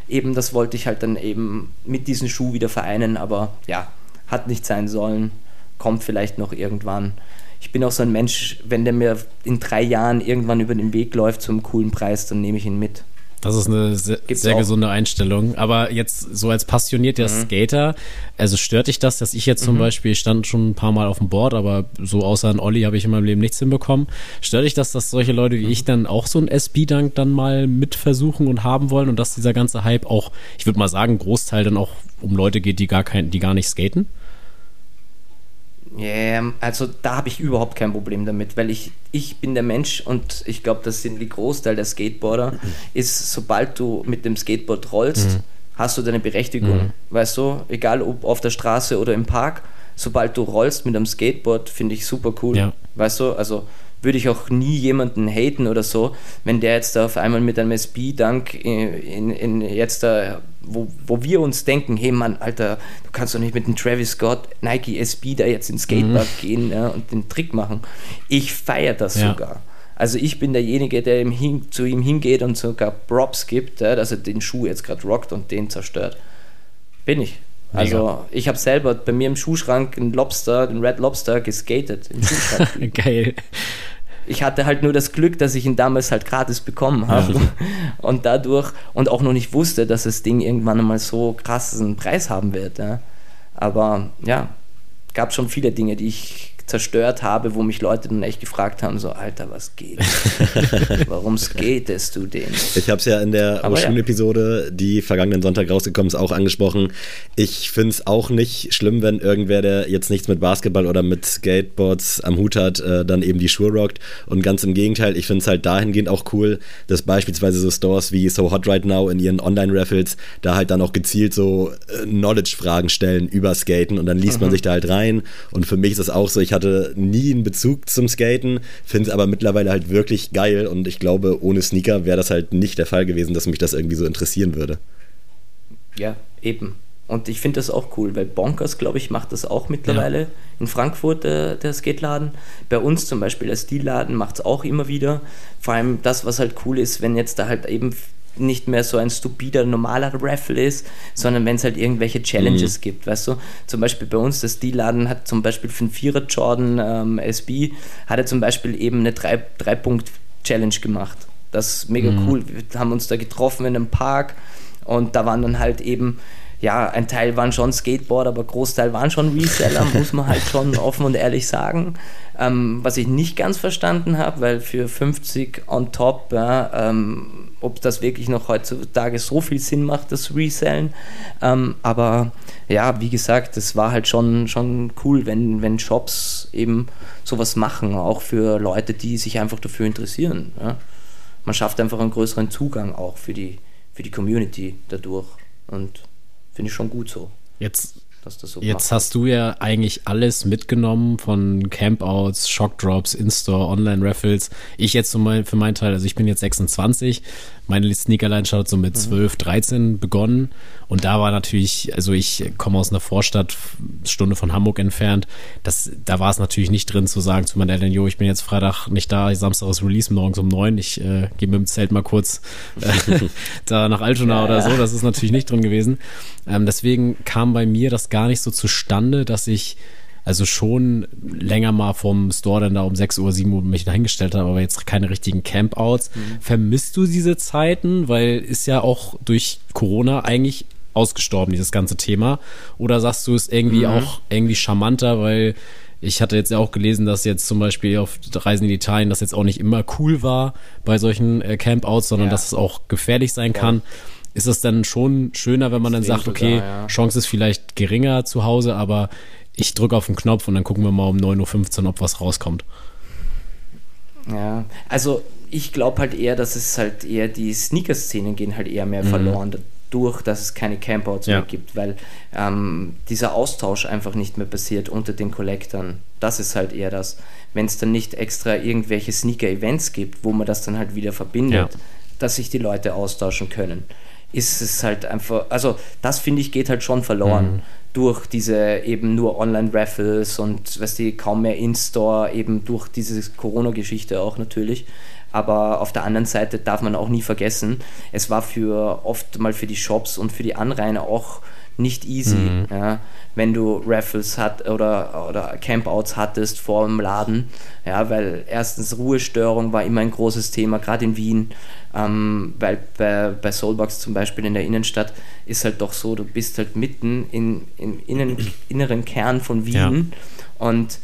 eben das wollte ich halt dann eben mit diesem Schuh wieder vereinen, aber ja, hat nicht sein sollen kommt vielleicht noch irgendwann. Ich bin auch so ein Mensch, wenn der mir in drei Jahren irgendwann über den Weg läuft zum coolen Preis, dann nehme ich ihn mit. Das ist eine sehr, sehr gesunde Einstellung. Aber jetzt so als passionierter mhm. Skater, also stört dich das, dass ich jetzt zum mhm. Beispiel, ich stand schon ein paar Mal auf dem Board, aber so außer an Olli habe ich in meinem Leben nichts hinbekommen. Stört dich das, dass solche Leute wie mhm. ich dann auch so ein SB-Dank dann mal mitversuchen und haben wollen und dass dieser ganze Hype auch, ich würde mal sagen, Großteil dann auch um Leute geht, die gar kein, die gar nicht skaten? Yeah, also da habe ich überhaupt kein Problem damit, weil ich, ich bin der Mensch und ich glaube, das sind die Großteil der Skateboarder, mhm. ist, sobald du mit dem Skateboard rollst, mhm. hast du deine Berechtigung. Mhm. Weißt du, egal ob auf der Straße oder im Park, sobald du rollst mit einem Skateboard, finde ich super cool. Ja. Weißt du, also würde ich auch nie jemanden haten oder so, wenn der jetzt da auf einmal mit einem SB-Dank in, in, in, jetzt da, wo, wo wir uns denken, hey Mann, Alter, du kannst doch nicht mit dem Travis Scott Nike SB da jetzt ins Skatepark mhm. gehen ja, und den Trick machen. Ich feiere das ja. sogar. Also ich bin derjenige, der ihm hin, zu ihm hingeht und sogar Props gibt, ja, dass er den Schuh jetzt gerade rockt und den zerstört. Bin ich. Also ich habe selber bei mir im Schuhschrank einen Lobster, den Red Lobster, geskatet im Schuhschrank. Geil. Ich hatte halt nur das Glück, dass ich ihn damals halt gratis bekommen habe. Ja. Und dadurch, und auch noch nicht wusste, dass das Ding irgendwann einmal so krassen Preis haben wird. Ja. Aber ja, gab schon viele Dinge, die ich zerstört habe, wo mich Leute dann echt gefragt haben, so, Alter, was geht? Warum skatest du den? Ich habe es ja in der Ocean-Episode, ja. die vergangenen Sonntag rausgekommen ist, auch angesprochen. Ich finde es auch nicht schlimm, wenn irgendwer, der jetzt nichts mit Basketball oder mit Skateboards am Hut hat, äh, dann eben die Schuhe rockt. Und ganz im Gegenteil, ich finde es halt dahingehend auch cool, dass beispielsweise so Stores wie So Hot Right Now in ihren Online-Raffles da halt dann auch gezielt so äh, Knowledge-Fragen stellen über Skaten und dann liest mhm. man sich da halt rein. Und für mich ist es auch so, ich hatte nie einen Bezug zum Skaten, finde es aber mittlerweile halt wirklich geil und ich glaube, ohne Sneaker wäre das halt nicht der Fall gewesen, dass mich das irgendwie so interessieren würde. Ja, eben. Und ich finde das auch cool, weil Bonkers, glaube ich, macht das auch mittlerweile ja. in Frankfurt, der, der Skateladen. Bei uns zum Beispiel, der Stilladen macht es auch immer wieder. Vor allem das, was halt cool ist, wenn jetzt da halt eben nicht mehr so ein stupider, normaler Raffle ist, sondern wenn es halt irgendwelche Challenges mhm. gibt, weißt du? Zum Beispiel bei uns, der Stilladen hat zum Beispiel für einen Vierer Jordan ähm, SB, hat er zum Beispiel eben eine Drei-Punkt-Challenge gemacht. Das ist mega mhm. cool. Wir haben uns da getroffen in einem Park und da waren dann halt eben ja, ein Teil waren schon Skateboard, aber Großteil waren schon Reseller, muss man halt schon offen und ehrlich sagen. Ähm, was ich nicht ganz verstanden habe, weil für 50 on top, ja, ähm, ob das wirklich noch heutzutage so viel Sinn macht, das Resellen. Ähm, aber ja, wie gesagt, es war halt schon, schon cool, wenn, wenn Shops eben sowas machen, auch für Leute, die sich einfach dafür interessieren. Ja. Man schafft einfach einen größeren Zugang auch für die, für die Community dadurch. Und finde ich schon gut so. Jetzt so Jetzt hast du ja eigentlich alles mitgenommen von Campouts, Shockdrops, In-Store, Online-Raffles. Ich jetzt für, mein, für meinen Teil, also ich bin jetzt 26, meine Sneakerline hat so mit 12, mhm. 13 begonnen. Und da war natürlich, also ich komme aus einer Vorstadt, Stunde von Hamburg entfernt. Das, da war es natürlich nicht drin zu sagen zu meinen Eltern, jo, ich bin jetzt Freitag nicht da, Samstag ist Release morgens um neun. Ich äh, gehe mit dem Zelt mal kurz äh, da nach Altona ja, oder so. Das ist natürlich nicht drin gewesen. Ähm, deswegen kam bei mir das gar nicht so zustande, dass ich also schon länger mal vom Store dann da um 6 Uhr, 7 Uhr mich dahingestellt habe, aber jetzt keine richtigen Campouts. Mhm. Vermisst du diese Zeiten? Weil ist ja auch durch Corona eigentlich ausgestorben, dieses ganze Thema. Oder sagst du es irgendwie mhm. auch irgendwie charmanter, weil ich hatte jetzt ja auch gelesen, dass jetzt zum Beispiel auf Reisen in Italien das jetzt auch nicht immer cool war bei solchen äh, Campouts, sondern ja. dass es auch gefährlich sein ja. kann. Ist es dann schon schöner, wenn man dann sagt, okay, sogar, ja. Chance ist vielleicht geringer zu Hause, aber ich drücke auf den Knopf und dann gucken wir mal um 9.15 Uhr, ob was rauskommt. Ja, also ich glaube halt eher, dass es halt eher die Sneaker-Szenen gehen halt eher mehr mhm. verloren dadurch, dass es keine Campouts ja. mehr gibt, weil ähm, dieser Austausch einfach nicht mehr passiert unter den Collectern. Das ist halt eher das. Wenn es dann nicht extra irgendwelche Sneaker-Events gibt, wo man das dann halt wieder verbindet, ja. dass sich die Leute austauschen können, ist es halt einfach, also das finde ich geht halt schon verloren. Mhm durch diese eben nur Online-Raffles und weißt du, kaum mehr In-Store, eben durch diese Corona-Geschichte auch natürlich. Aber auf der anderen Seite darf man auch nie vergessen, es war für oft mal für die Shops und für die Anrainer auch nicht easy, mhm. ja, wenn du Raffles hat oder, oder Campouts hattest vor dem Laden, ja, weil erstens Ruhestörung war immer ein großes Thema, gerade in Wien, ähm, weil bei, bei Soulbox zum Beispiel in der Innenstadt ist halt doch so, du bist halt mitten in, im innen, inneren Kern von Wien ja. und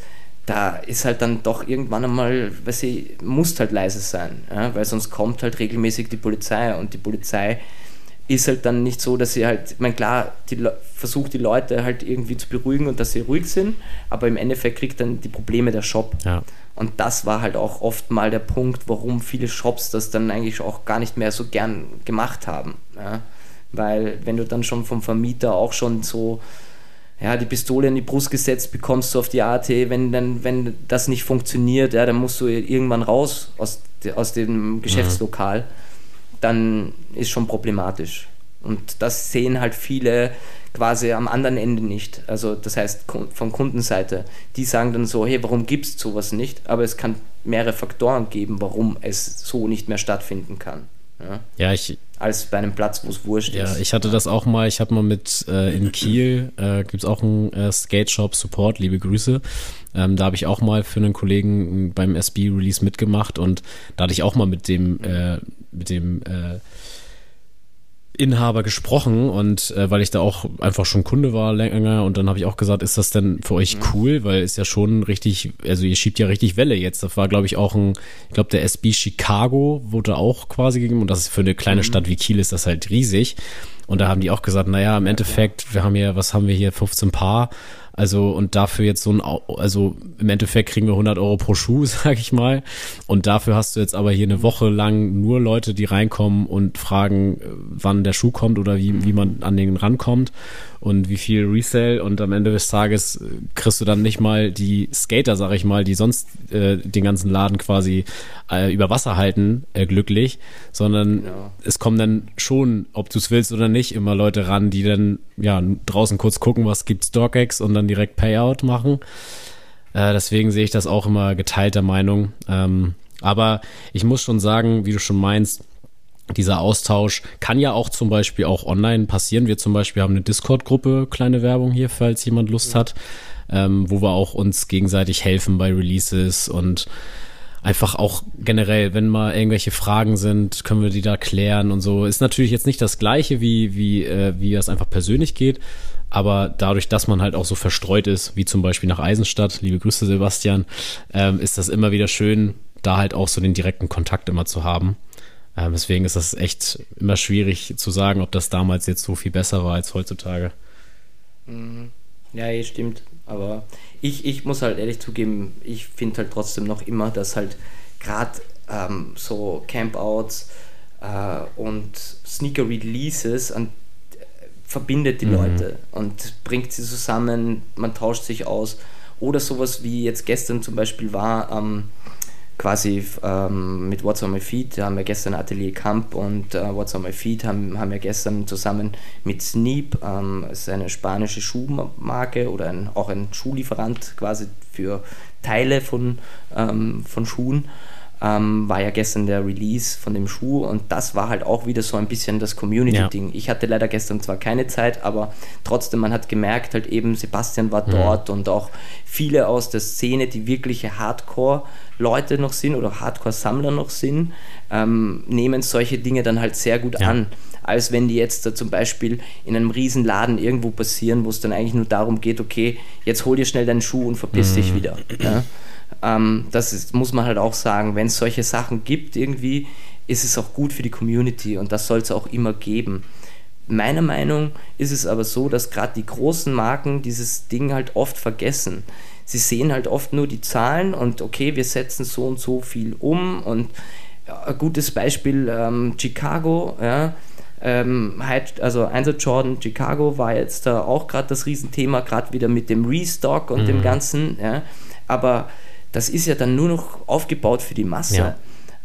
da ist halt dann doch irgendwann einmal, weil sie muss halt leise sein, ja, weil sonst kommt halt regelmäßig die Polizei und die Polizei ist halt dann nicht so, dass sie halt, ich meine, klar, die versucht die Leute halt irgendwie zu beruhigen und dass sie ruhig sind, aber im Endeffekt kriegt dann die Probleme der Shop. Ja. Und das war halt auch oft mal der Punkt, warum viele Shops das dann eigentlich auch gar nicht mehr so gern gemacht haben. Ja? Weil wenn du dann schon vom Vermieter auch schon so ja, die Pistole in die Brust gesetzt bekommst du auf die AT, wenn, dann, wenn das nicht funktioniert, ja, dann musst du irgendwann raus aus, aus dem Geschäftslokal. Mhm dann ist schon problematisch. Und das sehen halt viele quasi am anderen Ende nicht. Also das heißt von Kundenseite. Die sagen dann so, hey, warum gibt es sowas nicht? Aber es kann mehrere Faktoren geben, warum es so nicht mehr stattfinden kann. Ja, ja ich. Als bei einem Platz, wo es wurscht ja, ist. Ja, ich hatte das auch mal, ich habe mal mit äh, in Kiel, äh, gibt es auch einen äh, Skate Shop Support, liebe Grüße. Ähm, da habe ich auch mal für einen Kollegen beim SB-Release mitgemacht und da hatte ich auch mal mit dem, äh, mit dem äh, Inhaber gesprochen und äh, weil ich da auch einfach schon Kunde war länger und dann habe ich auch gesagt, ist das denn für euch cool, weil ist ja schon richtig, also ihr schiebt ja richtig Welle jetzt. Das war glaube ich auch ein, ich glaube der SB Chicago wurde auch quasi gegeben und das ist für eine kleine mhm. Stadt wie Kiel ist das halt riesig. Und da haben die auch gesagt, naja, im Endeffekt, wir haben hier, was haben wir hier, 15 Paar also und dafür jetzt so ein, also im Endeffekt kriegen wir 100 Euro pro Schuh, sag ich mal. Und dafür hast du jetzt aber hier eine Woche lang nur Leute, die reinkommen und fragen, äh, wann der Schuh kommt oder wie, wie man an den rankommt und wie viel Resale und am Ende des Tages äh, kriegst du dann nicht mal die Skater, sag ich mal, die sonst äh, den ganzen Laden quasi äh, über Wasser halten, äh, glücklich, sondern ja. es kommen dann schon, ob du es willst oder nicht, immer Leute ran, die dann ja draußen kurz gucken, was gibt StockX und dann direkt Payout machen. Äh, deswegen sehe ich das auch immer geteilter Meinung. Ähm, aber ich muss schon sagen, wie du schon meinst, dieser Austausch kann ja auch zum Beispiel auch online passieren. Wir zum Beispiel haben eine Discord-Gruppe, kleine Werbung hier, falls jemand Lust hat, ähm, wo wir auch uns gegenseitig helfen bei Releases und einfach auch generell, wenn mal irgendwelche Fragen sind, können wir die da klären und so. Ist natürlich jetzt nicht das Gleiche, wie, wie, äh, wie es einfach persönlich geht, aber dadurch, dass man halt auch so verstreut ist, wie zum Beispiel nach Eisenstadt, liebe Grüße Sebastian, ähm, ist das immer wieder schön, da halt auch so den direkten Kontakt immer zu haben. Ähm, deswegen ist das echt immer schwierig zu sagen, ob das damals jetzt so viel besser war als heutzutage. Mhm. Ja, eh, stimmt. Aber ich, ich muss halt ehrlich zugeben, ich finde halt trotzdem noch immer, dass halt gerade ähm, so Campouts äh, und Sneaker Releases an, äh, verbindet die mhm. Leute und bringt sie zusammen, man tauscht sich aus. Oder sowas wie jetzt gestern zum Beispiel war ähm, quasi ähm, mit What's on My Feet, da haben wir gestern Atelier Camp und äh, What's on My Feet haben, haben wir gestern zusammen mit Sneep, ähm, ist eine spanische Schuhmarke oder ein, auch ein Schuhlieferant quasi für Teile von, ähm, von Schuhen, ähm, war ja gestern der Release von dem Schuh und das war halt auch wieder so ein bisschen das Community-Ding. Ja. Ich hatte leider gestern zwar keine Zeit, aber trotzdem, man hat gemerkt, halt eben Sebastian war mhm. dort und auch viele aus der Szene, die wirkliche Hardcore-Leute noch sind oder Hardcore-Sammler noch sind, ähm, nehmen solche Dinge dann halt sehr gut ja. an als wenn die jetzt da zum Beispiel in einem riesen Laden irgendwo passieren, wo es dann eigentlich nur darum geht, okay, jetzt hol dir schnell deinen Schuh und verpiss mhm. dich wieder. Ja? Ähm, das ist, muss man halt auch sagen, wenn es solche Sachen gibt, irgendwie ist es auch gut für die Community und das soll es auch immer geben. Meiner Meinung ist es aber so, dass gerade die großen Marken dieses Ding halt oft vergessen. Sie sehen halt oft nur die Zahlen und okay, wir setzen so und so viel um und ja, ein gutes Beispiel ähm, Chicago, ja, ähm, also Einsatz Jordan Chicago war jetzt da auch gerade das Riesenthema, gerade wieder mit dem Restock und mhm. dem Ganzen, ja, aber das ist ja dann nur noch aufgebaut für die Masse. Ja.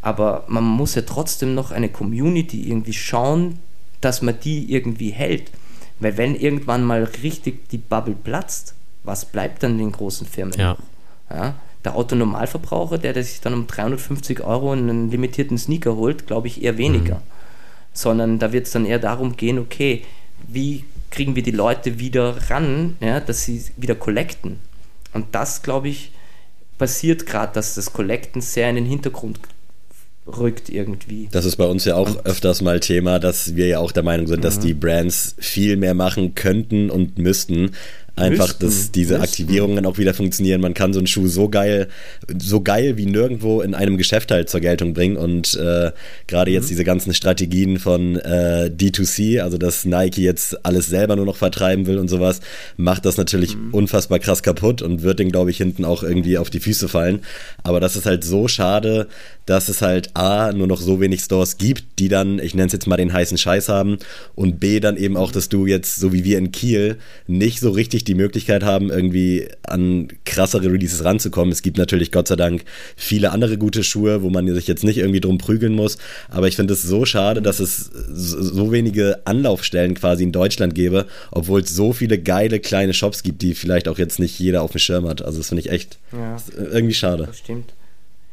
Aber man muss ja trotzdem noch eine Community irgendwie schauen, dass man die irgendwie hält. Weil wenn irgendwann mal richtig die Bubble platzt, was bleibt dann den großen Firmen? Ja. ja der Autonormalverbraucher, der, der sich dann um 350 Euro einen limitierten Sneaker holt, glaube ich eher weniger. Mhm. Sondern da wird es dann eher darum gehen, okay, wie kriegen wir die Leute wieder ran, ja, dass sie wieder collecten. Und das, glaube ich, passiert gerade, dass das Collecten sehr in den Hintergrund rückt irgendwie. Das ist bei uns ja auch und öfters mal Thema, dass wir ja auch der Meinung sind, mhm. dass die Brands viel mehr machen könnten und müssten. Einfach, müssten, dass diese müssten. Aktivierungen auch wieder funktionieren. Man kann so einen Schuh so geil, so geil wie nirgendwo in einem Geschäft halt zur Geltung bringen. Und äh, gerade mhm. jetzt diese ganzen Strategien von äh, D2C, also dass Nike jetzt alles selber nur noch vertreiben will und sowas, macht das natürlich mhm. unfassbar krass kaputt und wird den, glaube ich, hinten auch irgendwie auf die Füße fallen. Aber das ist halt so schade, dass es halt A, nur noch so wenig Stores gibt, die dann, ich nenne es jetzt mal den heißen Scheiß haben und B, dann eben auch, dass du jetzt, so wie wir in Kiel, nicht so richtig die Möglichkeit haben, irgendwie an krassere Releases ranzukommen. Es gibt natürlich Gott sei Dank viele andere gute Schuhe, wo man sich jetzt nicht irgendwie drum prügeln muss, aber ich finde es so schade, dass es so wenige Anlaufstellen quasi in Deutschland gäbe, obwohl es so viele geile kleine Shops gibt, die vielleicht auch jetzt nicht jeder auf dem Schirm hat. Also das finde ich echt ja, irgendwie schade. Das stimmt.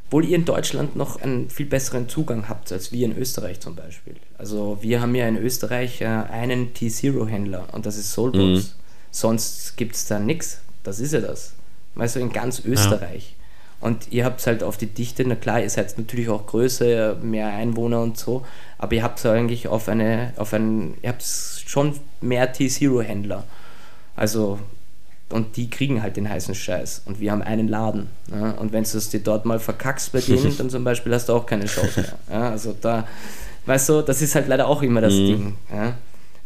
Obwohl ihr in Deutschland noch einen viel besseren Zugang habt als wir in Österreich zum Beispiel. Also wir haben ja in Österreich äh, einen T-Zero-Händler und das ist Soulbox. Mhm. Sonst gibt es da nichts. Das ist ja das. Weißt du, in ganz Österreich. Ja. Und ihr habt halt auf die Dichte, na klar, ihr seid natürlich auch größer, mehr Einwohner und so, aber ihr habt eigentlich auf eine, auf einen, ihr habt schon mehr T-Zero-Händler. Also und die kriegen halt den heißen Scheiß. Und wir haben einen Laden. Ja? Und wenn du es dir dort mal verkackst bei denen, dann zum Beispiel hast du auch keine Chance mehr. Ja? Also da, weißt du, das ist halt leider auch immer das mhm. Ding. Ja?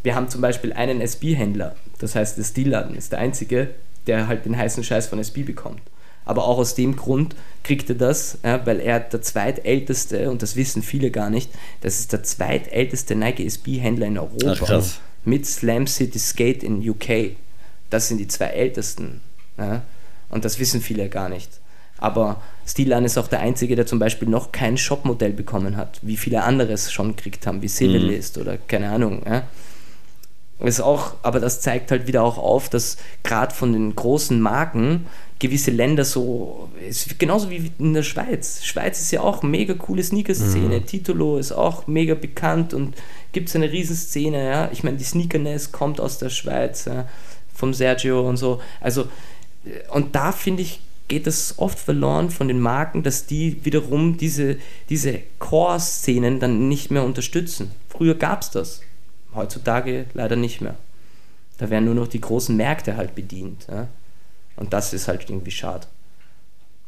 Wir haben zum Beispiel einen SB-Händler. Das heißt, der Stilladen ist der einzige, der halt den heißen Scheiß von SB bekommt. Aber auch aus dem Grund kriegt er das, ja, weil er der zweitälteste, und das wissen viele gar nicht, das ist der zweitälteste Nike SB-Händler in Europa. Ach, mit Slam City Skate in UK. Das sind die zwei ältesten. Ja? Und das wissen viele gar nicht. Aber Stilan ist auch der Einzige, der zum Beispiel noch kein Shopmodell bekommen hat, wie viele andere es schon gekriegt haben, wie Civilist mhm. oder keine Ahnung. Ja? Ist auch, aber das zeigt halt wieder auch auf, dass gerade von den großen Marken gewisse Länder so, ist genauso wie in der Schweiz. Schweiz ist ja auch eine mega coole Sneaker-Szene. Mhm. Titolo ist auch mega bekannt und gibt es eine Riesenszene. Ja? Ich meine, die Sneakerness kommt aus der Schweiz. Ja? vom Sergio und so. Also, äh, und da finde ich, geht es oft verloren von den Marken, dass die wiederum diese, diese Core-Szenen dann nicht mehr unterstützen. Früher gab es das, heutzutage leider nicht mehr. Da werden nur noch die großen Märkte halt bedient. Ja? Und das ist halt irgendwie schade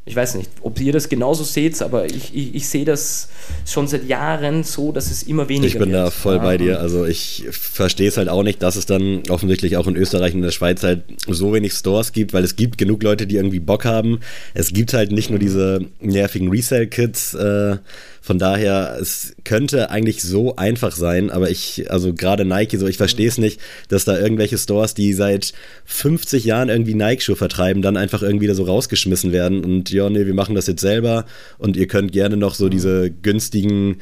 ich weiß nicht, ob ihr das genauso seht, aber ich, ich, ich sehe das schon seit Jahren so, dass es immer weniger wird. Ich bin wird. da voll ja. bei dir. Also ich verstehe es halt auch nicht, dass es dann offensichtlich auch in Österreich und in der Schweiz halt so wenig Stores gibt, weil es gibt genug Leute, die irgendwie Bock haben. Es gibt halt nicht nur diese nervigen Resale-Kits, äh, von daher, es könnte eigentlich so einfach sein, aber ich, also gerade Nike, so ich verstehe es nicht, dass da irgendwelche Stores, die seit 50 Jahren irgendwie Nike-Schuhe vertreiben, dann einfach irgendwie da so rausgeschmissen werden und ja, nee, wir machen das jetzt selber und ihr könnt gerne noch so diese günstigen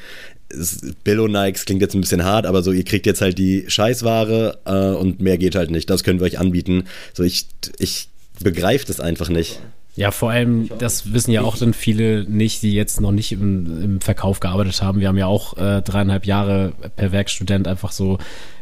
Billo Nikes klingt jetzt ein bisschen hart, aber so, ihr kriegt jetzt halt die Scheißware äh, und mehr geht halt nicht. Das können wir euch anbieten. So, ich, ich begreife das einfach nicht. Ja, vor allem, das wissen ja auch dann viele nicht, die jetzt noch nicht im, im Verkauf gearbeitet haben. Wir haben ja auch äh, dreieinhalb Jahre per Werkstudent einfach so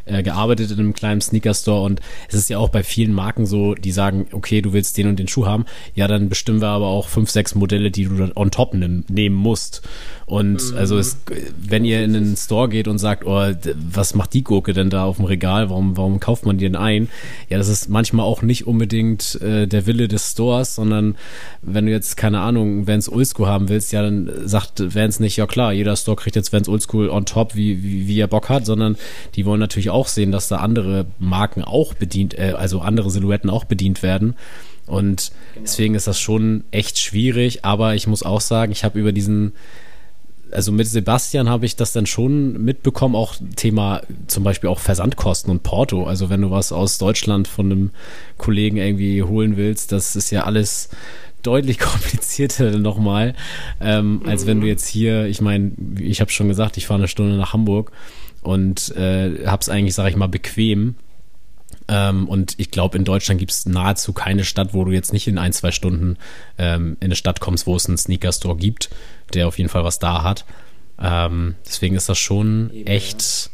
äh, gearbeitet in einem kleinen Sneaker-Store und es ist ja auch bei vielen Marken so, die sagen, okay, du willst den und den Schuh haben, ja, dann bestimmen wir aber auch fünf, sechs Modelle, die du dann on top nehmen, nehmen musst. Und mhm. also es, wenn ihr in den Store geht und sagt, oh, was macht die Gurke denn da auf dem Regal, warum, warum kauft man die denn ein? Ja, das ist manchmal auch nicht unbedingt äh, der Wille des Stores, sondern wenn du jetzt, keine Ahnung, Vans Oldschool haben willst, ja, dann sagt Vans nicht, ja klar, jeder Store kriegt jetzt Vans Oldschool on top, wie, wie, wie er Bock hat, sondern die wollen natürlich auch auch sehen, dass da andere Marken auch bedient, äh, also andere Silhouetten auch bedient werden. Und genau. deswegen ist das schon echt schwierig. Aber ich muss auch sagen, ich habe über diesen, also mit Sebastian habe ich das dann schon mitbekommen, auch Thema zum Beispiel auch Versandkosten und Porto. Also wenn du was aus Deutschland von einem Kollegen irgendwie holen willst, das ist ja alles deutlich komplizierter nochmal, ähm, als wenn du mhm. jetzt hier, ich meine, ich habe schon gesagt, ich fahre eine Stunde nach Hamburg und äh, habe es eigentlich, sage ich mal, bequem. Ähm, und ich glaube, in Deutschland gibt es nahezu keine Stadt, wo du jetzt nicht in ein, zwei Stunden ähm, in eine Stadt kommst, wo es einen Sneaker-Store gibt, der auf jeden Fall was da hat. Ähm, deswegen ist das schon echt,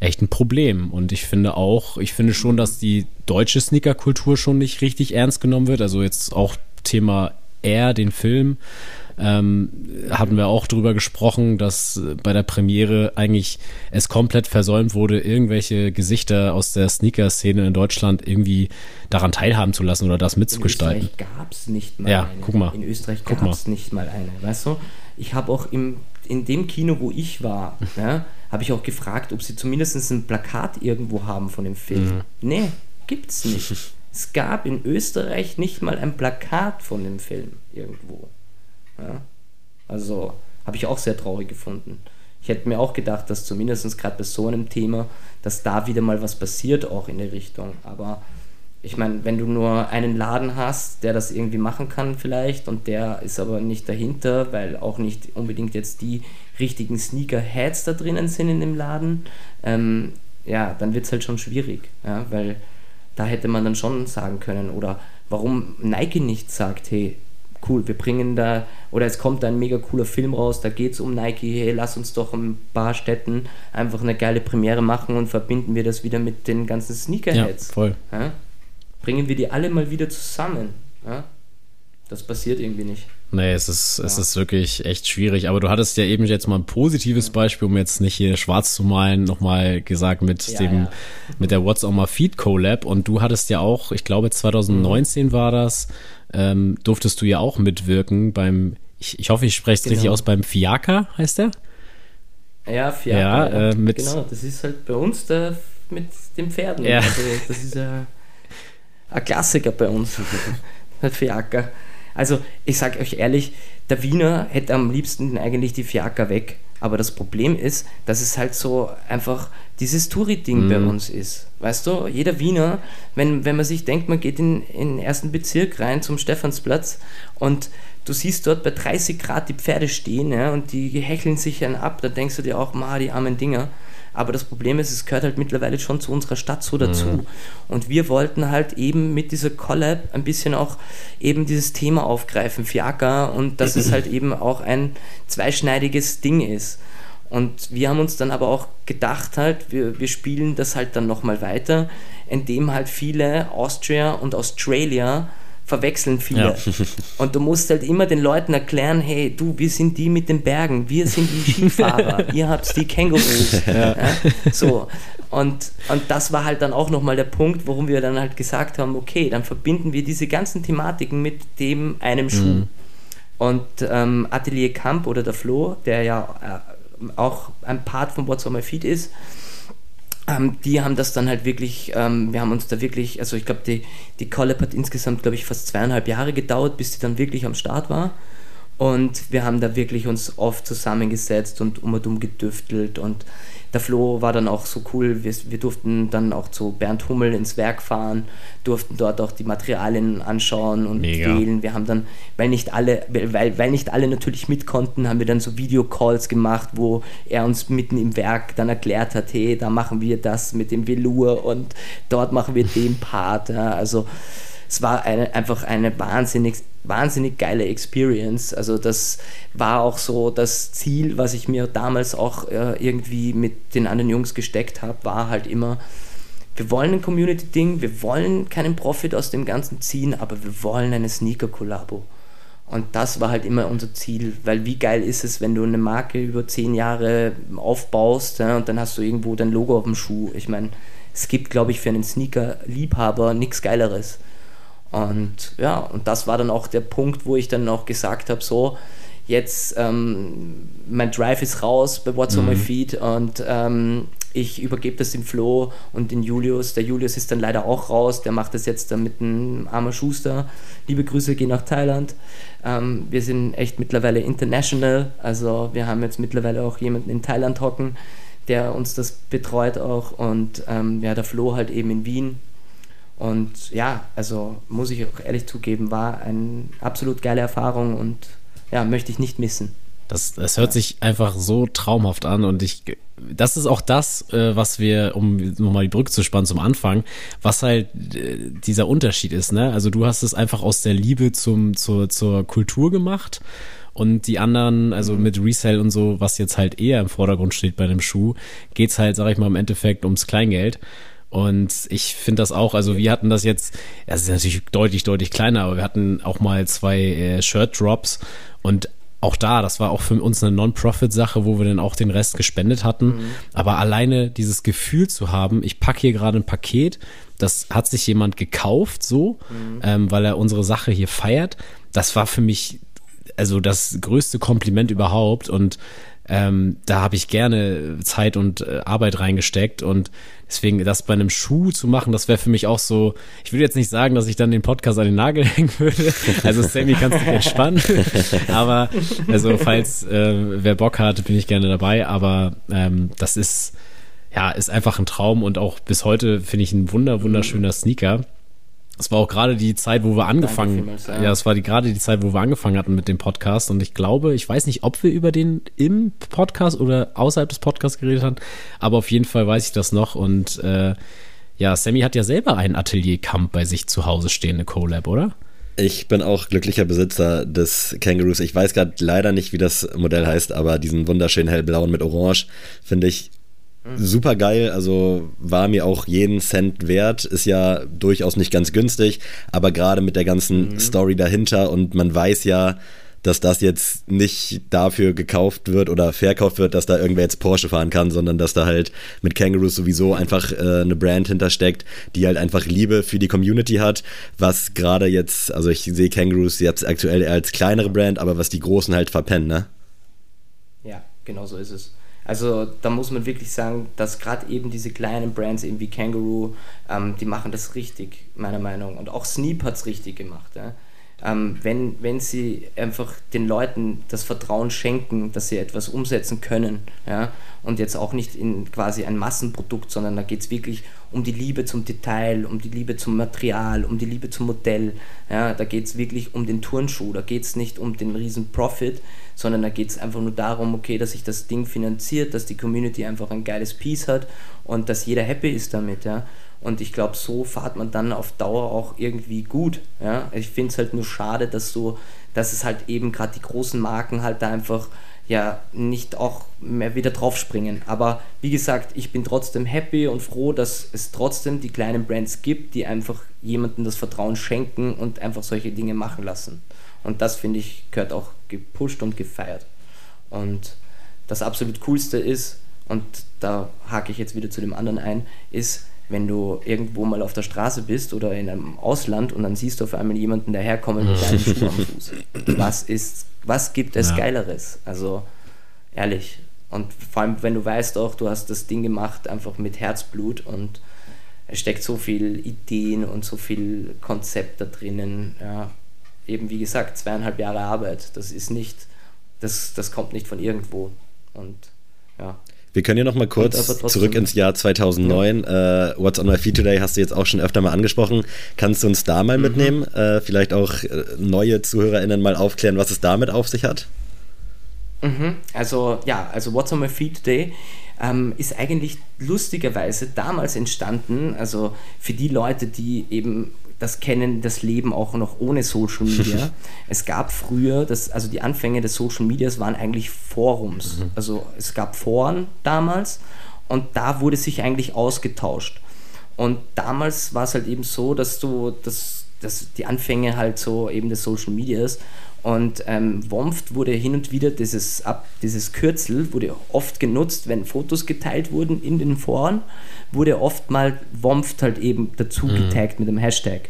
echt ein Problem. Und ich finde auch, ich finde schon, dass die deutsche Sneaker-Kultur schon nicht richtig ernst genommen wird. Also jetzt auch Thema Air, den Film ähm, hatten wir auch drüber gesprochen, dass bei der Premiere eigentlich es komplett versäumt wurde, irgendwelche Gesichter aus der Sneaker-Szene in Deutschland irgendwie daran teilhaben zu lassen oder das mitzugestalten. In Österreich gab es nicht mal ja, eine. guck mal. In Österreich gab es nicht mal eine. Weißt du, ich habe auch im, in dem Kino, wo ich war, ja, habe ich auch gefragt, ob sie zumindest ein Plakat irgendwo haben von dem Film. Mhm. Nee, gibt's nicht. es gab in Österreich nicht mal ein Plakat von dem Film irgendwo. Ja? Also habe ich auch sehr traurig gefunden. Ich hätte mir auch gedacht, dass zumindest gerade bei so einem Thema, dass da wieder mal was passiert, auch in der Richtung. Aber ich meine, wenn du nur einen Laden hast, der das irgendwie machen kann vielleicht und der ist aber nicht dahinter, weil auch nicht unbedingt jetzt die richtigen Sneaker-Heads da drinnen sind in dem Laden, ähm, ja, dann wird es halt schon schwierig, ja, weil da hätte man dann schon sagen können oder warum Nike nicht sagt, hey, cool, wir bringen da, oder es kommt ein mega cooler Film raus, da geht es um Nike, hey, lass uns doch ein paar Städten einfach eine geile Premiere machen und verbinden wir das wieder mit den ganzen Sneakerheads. Ja, voll. Ja? Bringen wir die alle mal wieder zusammen. Ja? Das passiert irgendwie nicht. Nee, es ist, ja. es ist wirklich echt schwierig. Aber du hattest ja eben jetzt mal ein positives Beispiel, um jetzt nicht hier schwarz zu malen, nochmal gesagt mit ja, dem, ja. mit der What's on my Feed Collab. Und du hattest ja auch, ich glaube 2019 mhm. war das, ähm, durftest du ja auch mitwirken beim, ich, ich hoffe, ich spreche es genau. richtig aus, beim Fiaker heißt der? Ja, Fiaker. Ja, äh, mit genau, das ist halt bei uns der mit den Pferden. Ja. Also das ist ja ein Klassiker bei uns. der Fiaker. Also, ich sage euch ehrlich, der Wiener hätte am liebsten eigentlich die Fiaker weg. Aber das Problem ist, dass es halt so einfach dieses Touri-Ding mm. bei mhm. uns ist. Weißt du, jeder Wiener, wenn, wenn man sich denkt, man geht in, in den ersten Bezirk rein zum Stephansplatz und du siehst dort bei 30 Grad die Pferde stehen ja, und die hecheln sich dann ab, da denkst du dir auch, ma, die armen Dinger. Aber das Problem ist, es gehört halt mittlerweile schon zu unserer Stadt so dazu. Mhm. Und wir wollten halt eben mit dieser Collab ein bisschen auch eben dieses Thema aufgreifen, Fiaker, und dass es halt eben auch ein zweischneidiges Ding ist. Und wir haben uns dann aber auch gedacht halt, wir, wir spielen das halt dann nochmal weiter, indem halt viele Austria und Australia verwechseln viele. Ja. Und du musst halt immer den Leuten erklären, hey, du, wir sind die mit den Bergen, wir sind die Skifahrer, ihr habt die Kängurus. Ja. Ja, so. Und, und das war halt dann auch nochmal der Punkt, warum wir dann halt gesagt haben, okay, dann verbinden wir diese ganzen Thematiken mit dem einem Schuh. Mhm. Und ähm, Atelier Camp oder der Flo, der ja äh, auch ein Part von What's on My Feet ist, ähm, die haben das dann halt wirklich, ähm, wir haben uns da wirklich, also ich glaube, die, die Collab hat insgesamt, glaube ich, fast zweieinhalb Jahre gedauert, bis sie dann wirklich am Start war. Und wir haben da wirklich uns oft zusammengesetzt und um und um gedüftelt und der Flo war dann auch so cool, wir, wir durften dann auch zu Bernd Hummel ins Werk fahren, durften dort auch die Materialien anschauen und Mega. wählen. Wir haben dann, weil nicht alle, weil, weil nicht alle natürlich mit konnten, haben wir dann so Videocalls gemacht, wo er uns mitten im Werk dann erklärt hat, hey, da machen wir das mit dem Velour und dort machen wir den Part. Ja. Also es war eine, einfach eine wahnsinnig, wahnsinnig geile Experience. Also das war auch so das Ziel, was ich mir damals auch äh, irgendwie mit den anderen Jungs gesteckt habe, war halt immer, wir wollen ein Community-Ding, wir wollen keinen Profit aus dem Ganzen ziehen, aber wir wollen eine Sneaker-Kollabo. Und das war halt immer unser Ziel, weil wie geil ist es, wenn du eine Marke über zehn Jahre aufbaust ja, und dann hast du irgendwo dein Logo auf dem Schuh. Ich meine, es gibt, glaube ich, für einen Sneaker-Liebhaber nichts Geileres. Und ja, und das war dann auch der Punkt, wo ich dann auch gesagt habe, so, jetzt ähm, mein Drive ist raus bei What's mhm. on my mhm. feed und ähm, ich übergebe das den Flo und den Julius. Der Julius ist dann leider auch raus, der macht das jetzt dann mit einem armer Schuster. Liebe Grüße gehen nach Thailand. Ähm, wir sind echt mittlerweile international, also wir haben jetzt mittlerweile auch jemanden in Thailand hocken, der uns das betreut auch und ähm, ja, der Flo halt eben in Wien und ja, also muss ich auch ehrlich zugeben, war eine absolut geile Erfahrung und ja, möchte ich nicht missen. Das, das hört sich einfach so traumhaft an und ich, das ist auch das, äh, was wir, um nochmal die Brücke zu spannen zum Anfang, was halt äh, dieser Unterschied ist, ne? Also du hast es einfach aus der Liebe zum, zur, zur Kultur gemacht und die anderen, also mhm. mit Resell und so, was jetzt halt eher im Vordergrund steht bei einem Schuh, geht's halt, sag ich mal, im Endeffekt ums Kleingeld. Und ich finde das auch, also wir hatten das jetzt, das ist natürlich deutlich, deutlich kleiner, aber wir hatten auch mal zwei äh, Shirt-Drops und auch da, das war auch für uns eine Non-Profit-Sache, wo wir dann auch den Rest gespendet hatten. Mhm. Aber alleine dieses Gefühl zu haben, ich packe hier gerade ein Paket, das hat sich jemand gekauft, so, mhm. ähm, weil er unsere Sache hier feiert. Das war für mich also das größte Kompliment überhaupt und ähm, da habe ich gerne Zeit und äh, Arbeit reingesteckt und deswegen das bei einem Schuh zu machen, das wäre für mich auch so, ich würde jetzt nicht sagen, dass ich dann den Podcast an den Nagel hängen würde, also Sammy kannst dich entspannen, aber also falls äh, wer Bock hat, bin ich gerne dabei, aber ähm, das ist ja, ist einfach ein Traum und auch bis heute finde ich ein wunder, wunderschöner Sneaker. Es war auch gerade die Zeit, wo wir angefangen, vielmals, ja. ja, es war die, gerade die Zeit, wo wir angefangen hatten mit dem Podcast. Und ich glaube, ich weiß nicht, ob wir über den im Podcast oder außerhalb des Podcasts geredet haben, aber auf jeden Fall weiß ich das noch. Und äh, ja, Sammy hat ja selber einen Atelier-Camp bei sich zu Hause stehen, eine Collab, oder? Ich bin auch glücklicher Besitzer des Kangaroos. Ich weiß gerade leider nicht, wie das Modell heißt, aber diesen wunderschönen hellblauen mit Orange finde ich super geil, also war mir auch jeden Cent wert, ist ja durchaus nicht ganz günstig, aber gerade mit der ganzen mhm. Story dahinter und man weiß ja, dass das jetzt nicht dafür gekauft wird oder verkauft wird, dass da irgendwer jetzt Porsche fahren kann, sondern dass da halt mit Kangaroos sowieso einfach äh, eine Brand hintersteckt, die halt einfach Liebe für die Community hat, was gerade jetzt, also ich sehe Kangaroos jetzt aktuell eher als kleinere Brand, aber was die Großen halt verpennen, ne? Ja, genau so ist es. Also da muss man wirklich sagen, dass gerade eben diese kleinen Brands eben wie Kangaroo, ähm, die machen das richtig, meiner Meinung nach. Und auch Sneap hat es richtig gemacht. Ja? Ähm, wenn, wenn sie einfach den Leuten das Vertrauen schenken, dass sie etwas umsetzen können ja? und jetzt auch nicht in quasi ein Massenprodukt, sondern da geht es wirklich um die Liebe zum Detail, um die Liebe zum Material, um die Liebe zum Modell. Ja? Da geht es wirklich um den Turnschuh, da geht es nicht um den riesen Profit, sondern da geht es einfach nur darum, okay, dass sich das Ding finanziert, dass die Community einfach ein geiles Piece hat und dass jeder happy ist damit, ja. Und ich glaube, so fahrt man dann auf Dauer auch irgendwie gut. Ja? Ich finde es halt nur schade, dass so, dass es halt eben gerade die großen Marken halt da einfach ja nicht auch mehr wieder draufspringen. Aber wie gesagt, ich bin trotzdem happy und froh, dass es trotzdem die kleinen Brands gibt, die einfach jemandem das Vertrauen schenken und einfach solche Dinge machen lassen. Und das finde ich gehört auch gepusht und gefeiert. Und das absolut coolste ist, und da hake ich jetzt wieder zu dem anderen ein, ist, wenn du irgendwo mal auf der Straße bist oder in einem Ausland und dann siehst du auf einmal jemanden daherkommen mit deinem Schuh am Fuß. Was ist, was gibt es ja. Geileres? Also ehrlich. Und vor allem, wenn du weißt auch, du hast das Ding gemacht einfach mit Herzblut und es steckt so viel Ideen und so viel Konzept da drinnen. Ja, eben wie gesagt, zweieinhalb Jahre Arbeit. Das ist nicht, das, das kommt nicht von irgendwo. Und ja. Wir können ja noch mal kurz zurück ins Jahr 2009. Ja. Äh, What's on my feed today hast du jetzt auch schon öfter mal angesprochen. Kannst du uns da mal mhm. mitnehmen? Äh, vielleicht auch äh, neue ZuhörerInnen mal aufklären, was es damit auf sich hat? Mhm. Also ja, also What's on my feed today ähm, ist eigentlich lustigerweise damals entstanden, also für die Leute, die eben das kennen, das Leben auch noch ohne Social Media. es gab früher, das, also die Anfänge des Social Medias waren eigentlich Forums. Mhm. Also es gab Foren damals und da wurde sich eigentlich ausgetauscht. Und damals war es halt eben so, dass du, dass, dass die Anfänge halt so eben des Social Medias und ähm, WOMFT wurde hin und wieder, dieses, ab, dieses Kürzel wurde oft genutzt, wenn Fotos geteilt wurden in den Foren, wurde oft mal WOMFT halt eben dazu mhm. getaggt mit dem Hashtag.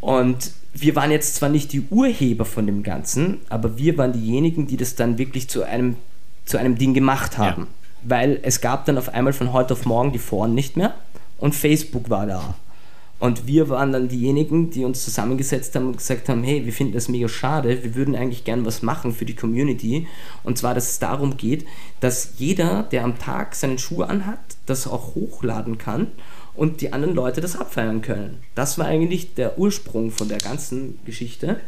Und wir waren jetzt zwar nicht die Urheber von dem Ganzen, aber wir waren diejenigen, die das dann wirklich zu einem, zu einem Ding gemacht haben. Ja. Weil es gab dann auf einmal von heute auf morgen die Foren nicht mehr und Facebook war da. Und wir waren dann diejenigen, die uns zusammengesetzt haben und gesagt haben, hey, wir finden das mega schade, wir würden eigentlich gern was machen für die Community. Und zwar, dass es darum geht, dass jeder, der am Tag seinen Schuh anhat, das auch hochladen kann und die anderen Leute das abfeiern können. Das war eigentlich der Ursprung von der ganzen Geschichte.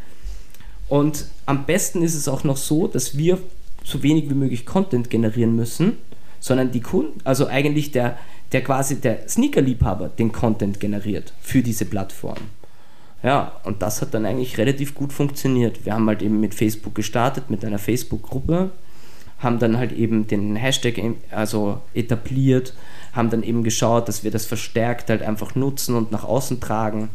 Und am besten ist es auch noch so, dass wir so wenig wie möglich Content generieren müssen, sondern die Kunden, also eigentlich der, der quasi der Sneaker-Liebhaber den Content generiert für diese Plattform. Ja, und das hat dann eigentlich relativ gut funktioniert. Wir haben halt eben mit Facebook gestartet, mit einer Facebook-Gruppe, haben dann halt eben den Hashtag also etabliert, haben dann eben geschaut, dass wir das verstärkt halt einfach nutzen und nach außen tragen.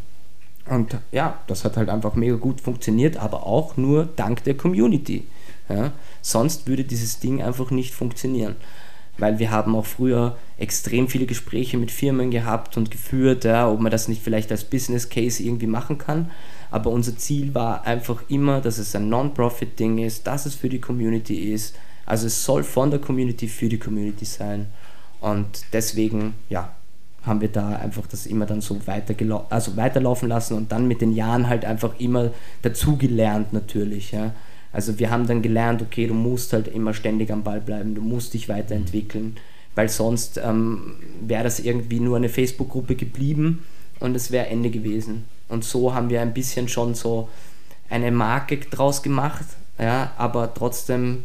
Und ja, das hat halt einfach mega gut funktioniert, aber auch nur dank der Community. Ja? Sonst würde dieses Ding einfach nicht funktionieren. Weil wir haben auch früher extrem viele Gespräche mit Firmen gehabt und geführt, ja, ob man das nicht vielleicht als Business Case irgendwie machen kann. Aber unser Ziel war einfach immer, dass es ein Non-Profit-Ding ist, dass es für die Community ist. Also es soll von der Community für die Community sein. Und deswegen, ja, haben wir da einfach das immer dann so also weiterlaufen lassen und dann mit den Jahren halt einfach immer dazugelernt natürlich. Ja. Also wir haben dann gelernt, okay, du musst halt immer ständig am Ball bleiben, du musst dich weiterentwickeln, weil sonst ähm, wäre das irgendwie nur eine Facebook-Gruppe geblieben und es wäre Ende gewesen. Und so haben wir ein bisschen schon so eine Marke draus gemacht, ja, aber trotzdem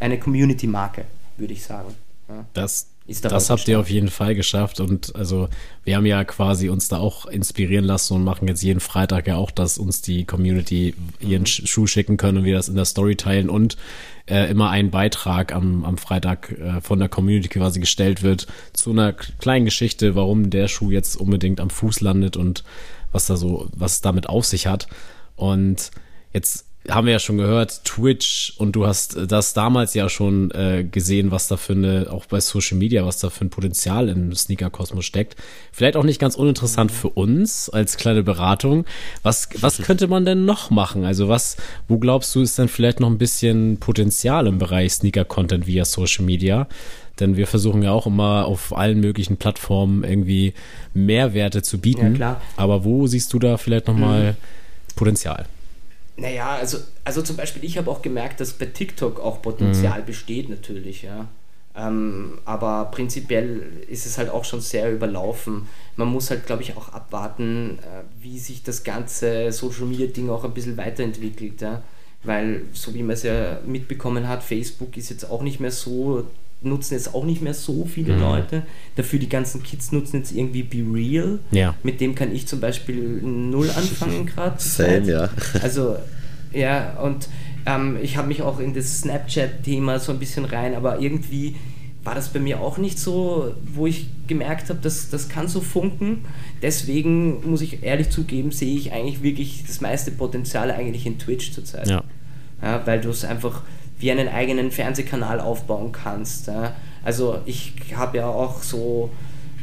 eine Community-Marke, würde ich sagen. Ja. Das das habt ihr auf jeden Fall geschafft und also wir haben ja quasi uns da auch inspirieren lassen und machen jetzt jeden Freitag ja auch, dass uns die Community ihren mhm. Schuh schicken können und wir das in der Story teilen und äh, immer ein Beitrag am, am Freitag äh, von der Community quasi gestellt wird zu einer kleinen Geschichte, warum der Schuh jetzt unbedingt am Fuß landet und was da so, was es damit auf sich hat. Und jetzt haben wir ja schon gehört, Twitch und du hast das damals ja schon äh, gesehen, was da für eine, auch bei Social Media, was da für ein Potenzial im Sneaker-Kosmos steckt. Vielleicht auch nicht ganz uninteressant für uns als kleine Beratung. Was, was könnte man denn noch machen? Also was, wo glaubst du, ist denn vielleicht noch ein bisschen Potenzial im Bereich Sneaker-Content via Social Media? Denn wir versuchen ja auch immer auf allen möglichen Plattformen irgendwie Mehrwerte zu bieten. Ja, klar. Aber wo siehst du da vielleicht nochmal mhm. Potenzial? Naja, also, also zum Beispiel, ich habe auch gemerkt, dass bei TikTok auch Potenzial mhm. besteht natürlich, ja. Ähm, aber prinzipiell ist es halt auch schon sehr überlaufen. Man muss halt, glaube ich, auch abwarten, äh, wie sich das ganze Social Media Ding auch ein bisschen weiterentwickelt. Ja? Weil, so wie man es ja mitbekommen hat, Facebook ist jetzt auch nicht mehr so nutzen jetzt auch nicht mehr so viele mhm. Leute. Dafür die ganzen Kids nutzen jetzt irgendwie Be Real. Ja. Mit dem kann ich zum Beispiel null anfangen gerade. Same, ja. Also, ja, und ähm, ich habe mich auch in das Snapchat-Thema so ein bisschen rein, aber irgendwie war das bei mir auch nicht so, wo ich gemerkt habe, dass das kann so funken. Deswegen muss ich ehrlich zugeben, sehe ich eigentlich wirklich das meiste Potenzial eigentlich in Twitch zurzeit. Ja. ja weil du es einfach wie einen eigenen Fernsehkanal aufbauen kannst. Ja. Also ich habe ja auch so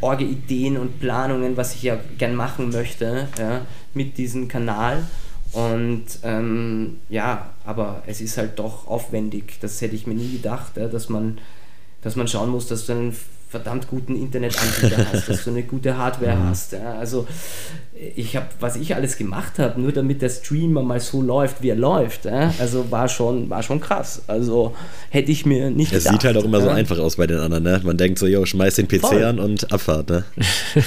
Orge-Ideen und Planungen, was ich ja gern machen möchte ja, mit diesem Kanal. Und ähm, ja, aber es ist halt doch aufwendig. Das hätte ich mir nie gedacht, ja, dass, man, dass man schauen muss, dass du einen verdammt guten Internetanbieter hast, dass du eine gute Hardware mhm. hast. Ja. Also ich habe, was ich alles gemacht habe, nur damit der Streamer mal so läuft, wie er läuft. Ja. Also war schon, war schon krass. Also hätte ich mir nicht Es sieht halt auch immer ja. so einfach aus bei den anderen. Ne? Man denkt so, yo, schmeiß den PC Voll. an und Abfahrt. Ne?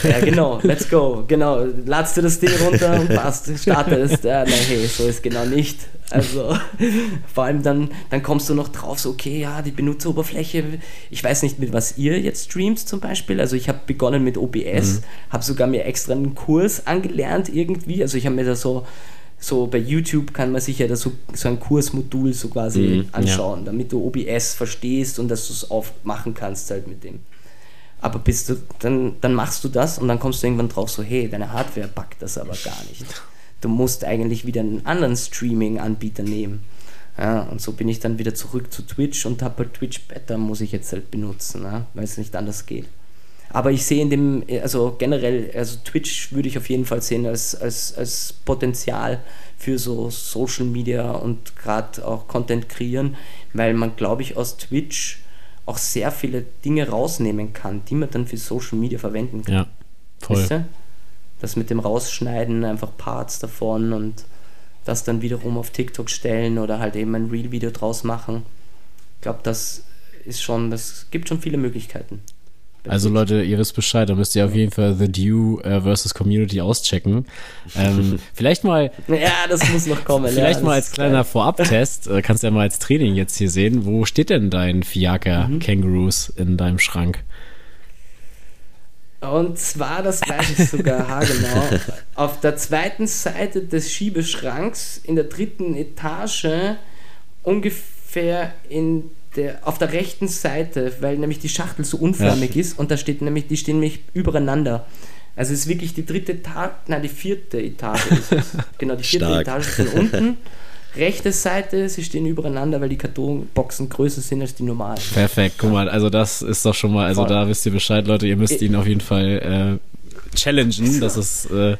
Ja, genau, let's go. Genau, ladst du das Ding runter und passt, startest. Ja, nein, hey, so ist genau nicht. Also vor allem dann, dann kommst du noch drauf, so okay, ja, die Benutzeroberfläche, ich weiß nicht, mit was ihr jetzt streamt zum Beispiel. Also ich habe begonnen mit OBS, mhm. habe sogar mir extra einen Kurs angelernt irgendwie. Also ich habe mir da so, so bei YouTube kann man sich ja da so, so ein Kursmodul so quasi mhm, anschauen, ja. damit du OBS verstehst und dass du es aufmachen kannst halt mit dem. Aber bist du, dann, dann machst du das und dann kommst du irgendwann drauf so, hey, deine Hardware packt das aber gar nicht du musst eigentlich wieder einen anderen Streaming-Anbieter nehmen. Ja, und so bin ich dann wieder zurück zu Twitch und habe halt Twitch Better muss ich jetzt halt benutzen, ja, weil es nicht anders geht. Aber ich sehe in dem, also generell, also Twitch würde ich auf jeden Fall sehen als, als, als Potenzial für so Social Media und gerade auch Content kreieren, weil man, glaube ich, aus Twitch auch sehr viele Dinge rausnehmen kann, die man dann für Social Media verwenden kann. Ja, voll. Weißt du? Das mit dem Rausschneiden, einfach Parts davon und das dann wiederum auf TikTok stellen oder halt eben ein Real-Video draus machen. Ich glaube, das ist schon, das gibt schon viele Möglichkeiten. Also Leute, ihr wisst Bescheid, da müsst ihr auf jeden Fall The Dew äh, versus Community auschecken. Ähm, vielleicht mal. Ja, das muss noch kommen. Vielleicht ja, mal als kleiner Vorabtest, äh, kannst du ja mal als Training jetzt hier sehen. Wo steht denn dein Fiaker mhm. Kangaroos in deinem Schrank? Und zwar, das weiß ich sogar haargenau, auf der zweiten Seite des Schiebeschranks in der dritten Etage ungefähr in der, auf der rechten Seite, weil nämlich die Schachtel so unförmig ja. ist und da steht nämlich, die stehen nämlich übereinander. Also es ist wirklich die dritte Etage, nein, die vierte Etage ist es. Genau, die vierte Stark. Etage von unten. Rechte Seite, sie stehen übereinander, weil die Kartonboxen größer sind als die normalen. Perfekt, guck mal, also das ist doch schon mal, also Voll. da wisst ihr Bescheid, Leute, ihr müsst ihn auf jeden Fall äh, challengen, das ist, äh,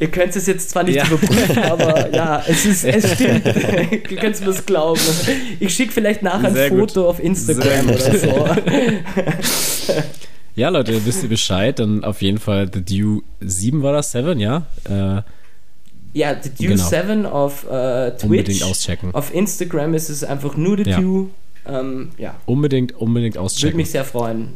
Ihr könnt es jetzt zwar nicht Ja. überprüfen, aber ja, es, ist, es stimmt. Ihr könnt es mir glauben. Ich schicke vielleicht nachher ein Sehr gut. Foto auf Instagram oder so. ja Leute, wisst ihr Bescheid, dann auf jeden Fall The Dew 7 war das, 7, ja, äh, Ja, The Dew Genau. 7 auf äh, Twitch. unbedingt auschecken, Auf Instagram ist es einfach nur The Ja. Dew. Ähm, ja, unbedingt, unbedingt würde auschecken mich sehr freuen.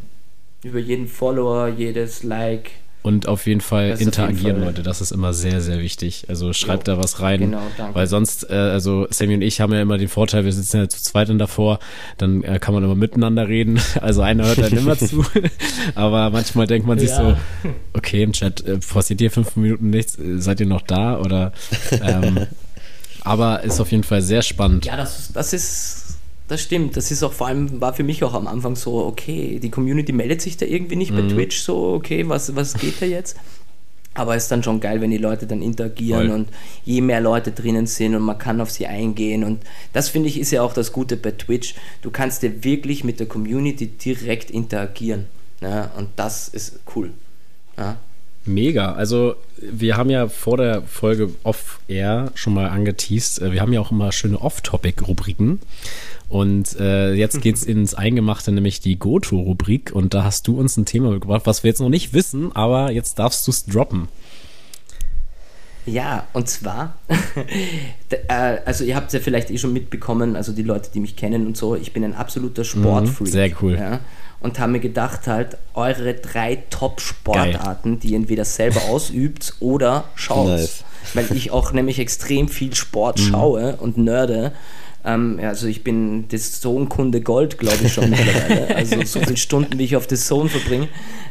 Über jeden Follower, jedes Like. Und auf jeden Fall Das auf jeden interagieren, Fall- Leute, das ist immer sehr, sehr wichtig, also schreibt Jo. da was rein, Genau, danke. Weil sonst, äh, also Sammy und ich haben ja immer den Vorteil, wir sitzen ja zu zweit dann davor, dann äh, kann man immer miteinander reden. Also einer hört dann immer zu. Aber manchmal denkt man sich Ja. so, okay, im Chat äh, passiert hier fünf Minuten nichts, seid ihr noch da? Oder ähm, aber ist auf jeden Fall sehr spannend. Ja, das, das ist. Das stimmt. Das ist auch vor allem, war für mich auch am Anfang so, okay, die Community meldet sich da irgendwie nicht Mhm. bei Twitch so, okay, was, was geht da jetzt? Aber es ist dann schon geil, wenn die Leute dann interagieren Voll. und je mehr Leute drinnen sind und man kann auf sie eingehen. Und das finde ich ist ja auch das Gute bei Twitch. Du kannst ja wirklich mit der Community direkt interagieren. Ja, und das ist cool. Ja. Mega. Also wir haben ja vor der Folge Off-Air schon mal angeteased. äh, Wir haben ja auch immer schöne Off-Topic-Rubriken. Und äh, jetzt geht's ins Eingemachte, nämlich die Goto-Rubrik. Und da hast du uns ein Thema mitgebracht, was wir jetzt noch nicht wissen, aber jetzt darfst du es droppen. Ja, und zwar, äh, also ihr habt es ja vielleicht eh schon mitbekommen, also die Leute, die mich kennen und so, ich bin ein absoluter Sportfreak. Mhm, sehr cool. Ja, und habe mir gedacht halt, eure drei Top-Sportarten, die ihr entweder selber ausübt oder schaut. Nice. Weil ich auch nämlich extrem viel Sport schaue und nerde. Ähm, ja, also ich bin das Zone-Kunde Gold, glaube ich schon mittlerweile. Also so viele Stunden, wie ich auf das Zone verbringe,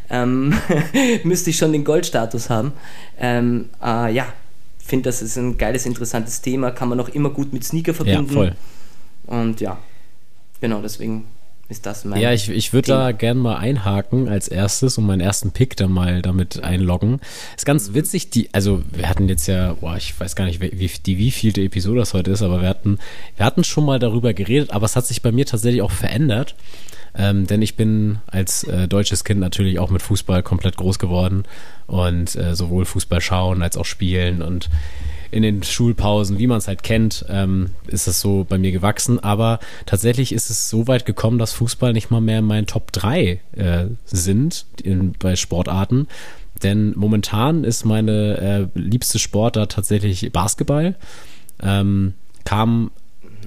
ähm, müsste ich schon den Goldstatus haben. Ähm, äh, ja, finde, das ist ein geiles, interessantes Thema. Kann man auch immer gut mit Sneaker Ja, verbinden. voll. Und ja, genau, deswegen ist das mein. Ja, ich, ich würde da gern mal einhaken als erstes und meinen ersten Pick dann mal damit einloggen. Ist ganz witzig, die, also wir hatten jetzt ja, boah, ich weiß gar nicht, wie, wie- die wievielte Episode das heute ist, aber wir hatten, wir hatten schon mal darüber geredet, aber es hat sich bei mir tatsächlich auch verändert. Ähm, denn ich bin als äh, deutsches Kind natürlich auch mit Fußball komplett groß geworden und äh, sowohl Fußball schauen als auch spielen und in den Schulpausen, wie man es halt kennt, ähm, ist es so bei mir gewachsen. Aber tatsächlich ist es so weit gekommen, dass Fußball nicht mal mehr in meinen Top 3 äh, sind in, bei Sportarten. Denn momentan ist meine äh, liebste Sportart tatsächlich Basketball. Ähm, kam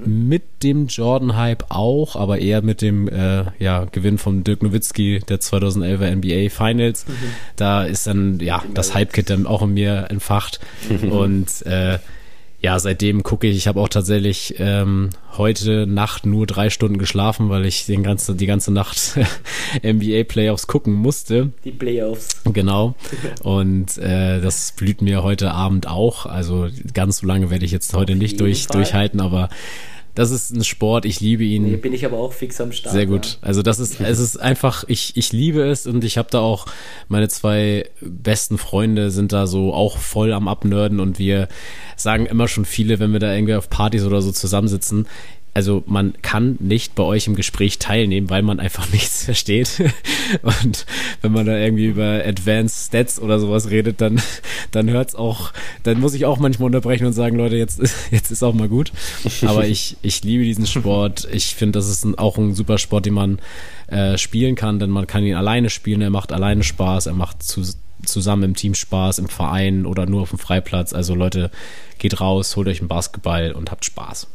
mit dem Jordan-Hype auch, aber eher mit dem äh, ja, Gewinn von Dirk Nowitzki der 2011er NBA Finals. Da ist dann ja das Hype-Kit dann auch in mir entfacht und äh, ja, seitdem gucke ich, ich habe auch tatsächlich ähm, heute Nacht nur drei Stunden geschlafen, weil ich den ganzen, die ganze Nacht NBA Playoffs gucken musste. Die Playoffs. Genau. Und äh, das blüht mir heute Abend auch. Also ganz so lange werde ich jetzt heute nicht jeden durch, Fall. durchhalten, aber das ist ein Sport, ich liebe ihn. Hier bin ich aber auch fix am Start. Sehr gut. Also das ist, es ist einfach, ich, ich liebe es und ich habe da auch, meine zwei besten Freunde sind da so auch voll am Abnörden und wir sagen immer schon viele, wenn wir da irgendwie auf Partys oder so zusammensitzen, also man kann nicht bei euch im Gespräch teilnehmen, weil man einfach nichts versteht. Und wenn man da irgendwie über Advanced Stats oder sowas redet, dann, dann hört's auch, dann muss ich auch manchmal unterbrechen und sagen, Leute, jetzt, jetzt ist auch mal gut. Aber ich, ich liebe diesen Sport. Ich finde, das ist ein, auch ein super Sport, den man äh, spielen kann, denn man kann ihn alleine spielen, er macht alleine Spaß, er macht zu, zusammen im Team Spaß, im Verein oder nur auf dem Freiplatz. Also Leute, geht raus, holt euch einen Basketball und habt Spaß.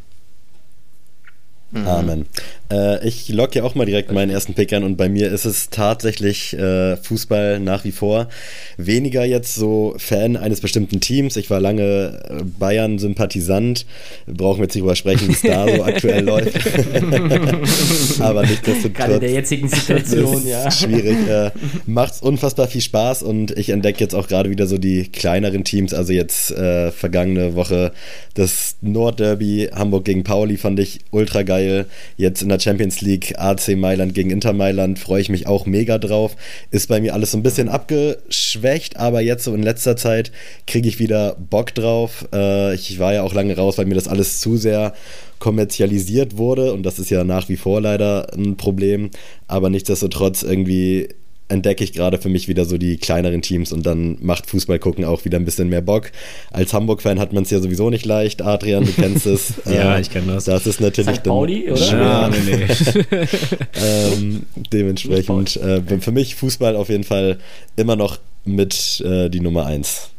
Amen. Äh, ich locke ja auch mal direkt meinen ersten Pick an und bei mir ist es tatsächlich äh, Fußball nach wie vor. Weniger jetzt so Fan eines bestimmten Teams. Ich war lange äh, Bayern-Sympathisant. Brauchen wir jetzt nicht drüber sprechen, wie es da so aktuell läuft. Aber Gerade in nichtsdestotrotz. der jetzigen Situation, ist ja. schwierig. Äh, macht unfassbar viel Spaß und ich entdecke jetzt auch gerade wieder so die kleineren Teams. Also jetzt äh, vergangene Woche das Nordderby Hamburg gegen Pauli fand ich ultra geil. Geil. Jetzt in der Champions League AC Mailand gegen Inter Mailand freue ich mich auch mega drauf. Ist bei mir alles so ein bisschen abgeschwächt, aber jetzt so in letzter Zeit kriege ich wieder Bock drauf. Äh, ich war ja auch lange raus, weil mir das alles zu sehr kommerzialisiert wurde und das ist ja nach wie vor leider ein Problem. Aber nichtsdestotrotz irgendwie entdecke ich gerade für mich wieder so die kleineren Teams und dann macht Fußball gucken auch wieder ein bisschen mehr Bock. Als Hamburg-Fan hat man es ja sowieso nicht leicht, Adrian, du kennst es. ja, äh, ich kenne das. Das ist natürlich St. Pauli, dann schwer. Ja, nee, nee. ähm, dementsprechend äh, für mich Fußball auf jeden Fall immer noch mit äh, die Nummer 1.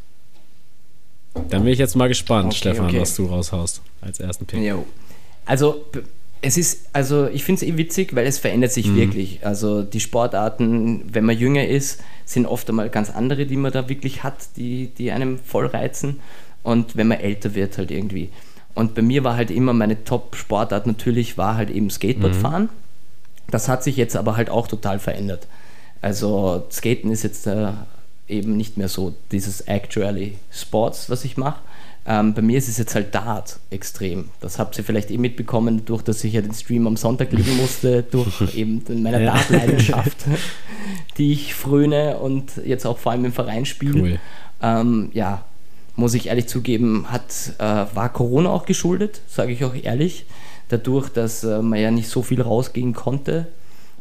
Dann bin ich jetzt mal gespannt, okay, Stefan, okay. was du raushaust als ersten Pick. Jo. Also es ist, also ich finde es eh witzig, weil es verändert sich mhm. wirklich. Also die Sportarten, wenn man jünger ist, sind oft einmal ganz andere, die man da wirklich hat, die, die einem voll reizen. Und wenn man älter wird, halt irgendwie. Und bei mir war halt immer meine Top-Sportart natürlich, war halt eben Skateboardfahren. Mhm. Das hat sich jetzt aber halt auch total verändert. Also Skaten ist jetzt äh, eben nicht mehr so dieses actually Sports, was ich mache, ähm, bei mir ist es jetzt halt Dart extrem. Das habt ihr vielleicht eh mitbekommen, durch dass ich ja den Stream am Sonntag legen musste, durch eben meine ja. Dart-Leidenschaft, die ich fröne und jetzt auch vor allem im Verein spiele. Cool. Ähm, ja, muss ich ehrlich zugeben, hat, äh, war Corona auch geschuldet, sage ich auch ehrlich. Dadurch, dass äh, man ja nicht so viel rausgehen konnte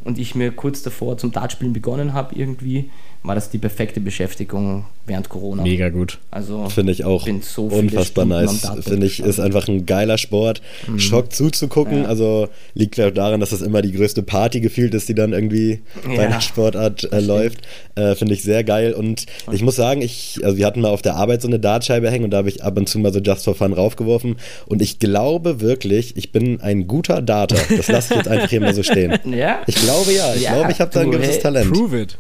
und ich mir kurz davor zum Dartspielen begonnen habe irgendwie, war das die perfekte Beschäftigung während Corona. Mega gut. Also finde ich auch so unfassbar nice. Finde ich ist einfach ein geiler Sport. Mhm. Schock zuzugucken. Ja. Also liegt vielleicht daran, dass das immer die größte Party gefühlt ist, die dann irgendwie ja. bei einer Sportart äh, läuft. Äh, finde ich sehr geil. Und ich muss sagen, ich, also wir hatten mal auf der Arbeit so eine Dartscheibe hängen und da habe ich ab und zu mal so Just for Fun raufgeworfen. Und ich glaube wirklich, ich bin ein guter Darter. Das lasse ich jetzt einfach hier mal so stehen. Ja? Ich glaube ja. Ich glaube, ich habe da ein gewisses hey, Talent. Prove it.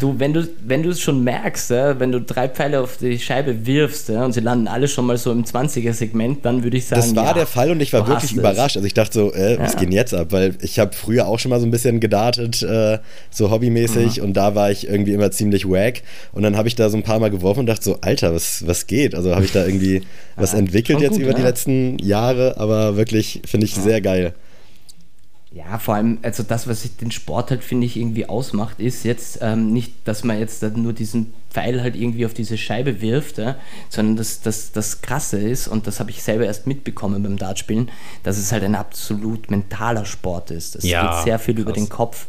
Du, wenn du wenn du es schon merkst, ja, wenn du drei Pfeile auf die Scheibe wirfst ja, und sie landen alle schon mal so im 20er-Segment, dann würde ich sagen. Das war ja, der Fall und ich war wirklich überrascht. Also ich dachte so, äh, was geht denn jetzt ab? Weil ich habe früher auch schon mal so ein bisschen gedartet, äh, so hobbymäßig, mhm. und da war ich irgendwie immer ziemlich wack. Und dann habe ich da so ein paar Mal geworfen und dachte so, Alter, was, was geht? Also habe ich da irgendwie was entwickelt jetzt gut, über die letzten Jahre, aber wirklich finde ich sehr geil. Ja, vor allem, also das, was den Sport halt, finde ich, irgendwie ausmacht, ist jetzt ähm, nicht, dass man jetzt nur diesen Pfeil halt irgendwie auf diese Scheibe wirft, ja, sondern dass das, das Krasse ist, und das habe ich selber erst mitbekommen beim Dartspielen, dass es halt ein absolut mentaler Sport ist. Es ja, geht sehr viel krass. über den Kopf.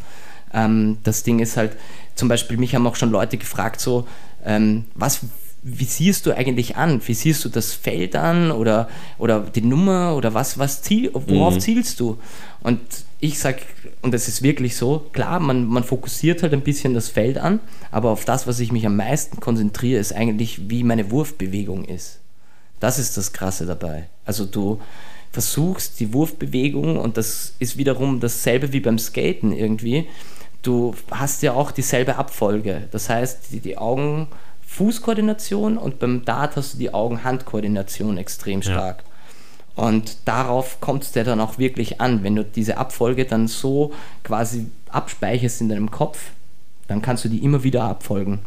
Ähm, das Ding ist halt, zum Beispiel, mich haben auch schon Leute gefragt, so, ähm, was wie siehst du eigentlich an? Wie siehst du das Feld an oder, oder die Nummer oder was, was ziel, worauf mhm. zielst du? Und ich sage, und das ist wirklich so, klar, man, man fokussiert halt ein bisschen das Feld an, aber auf das, was ich mich am meisten konzentriere, ist eigentlich, wie meine Wurfbewegung ist. Das ist das Krasse dabei. Also du versuchst die Wurfbewegung, und das ist wiederum dasselbe wie beim Skaten irgendwie, du hast ja auch dieselbe Abfolge. Das heißt, die, die Augen-Fußkoordination und beim Dart hast du die Augen-Hand-Koordination extrem stark. Ja. Und darauf kommt es dir dann auch wirklich an. Wenn du diese Abfolge dann so quasi abspeicherst in deinem Kopf, dann kannst du die immer wieder abfolgen.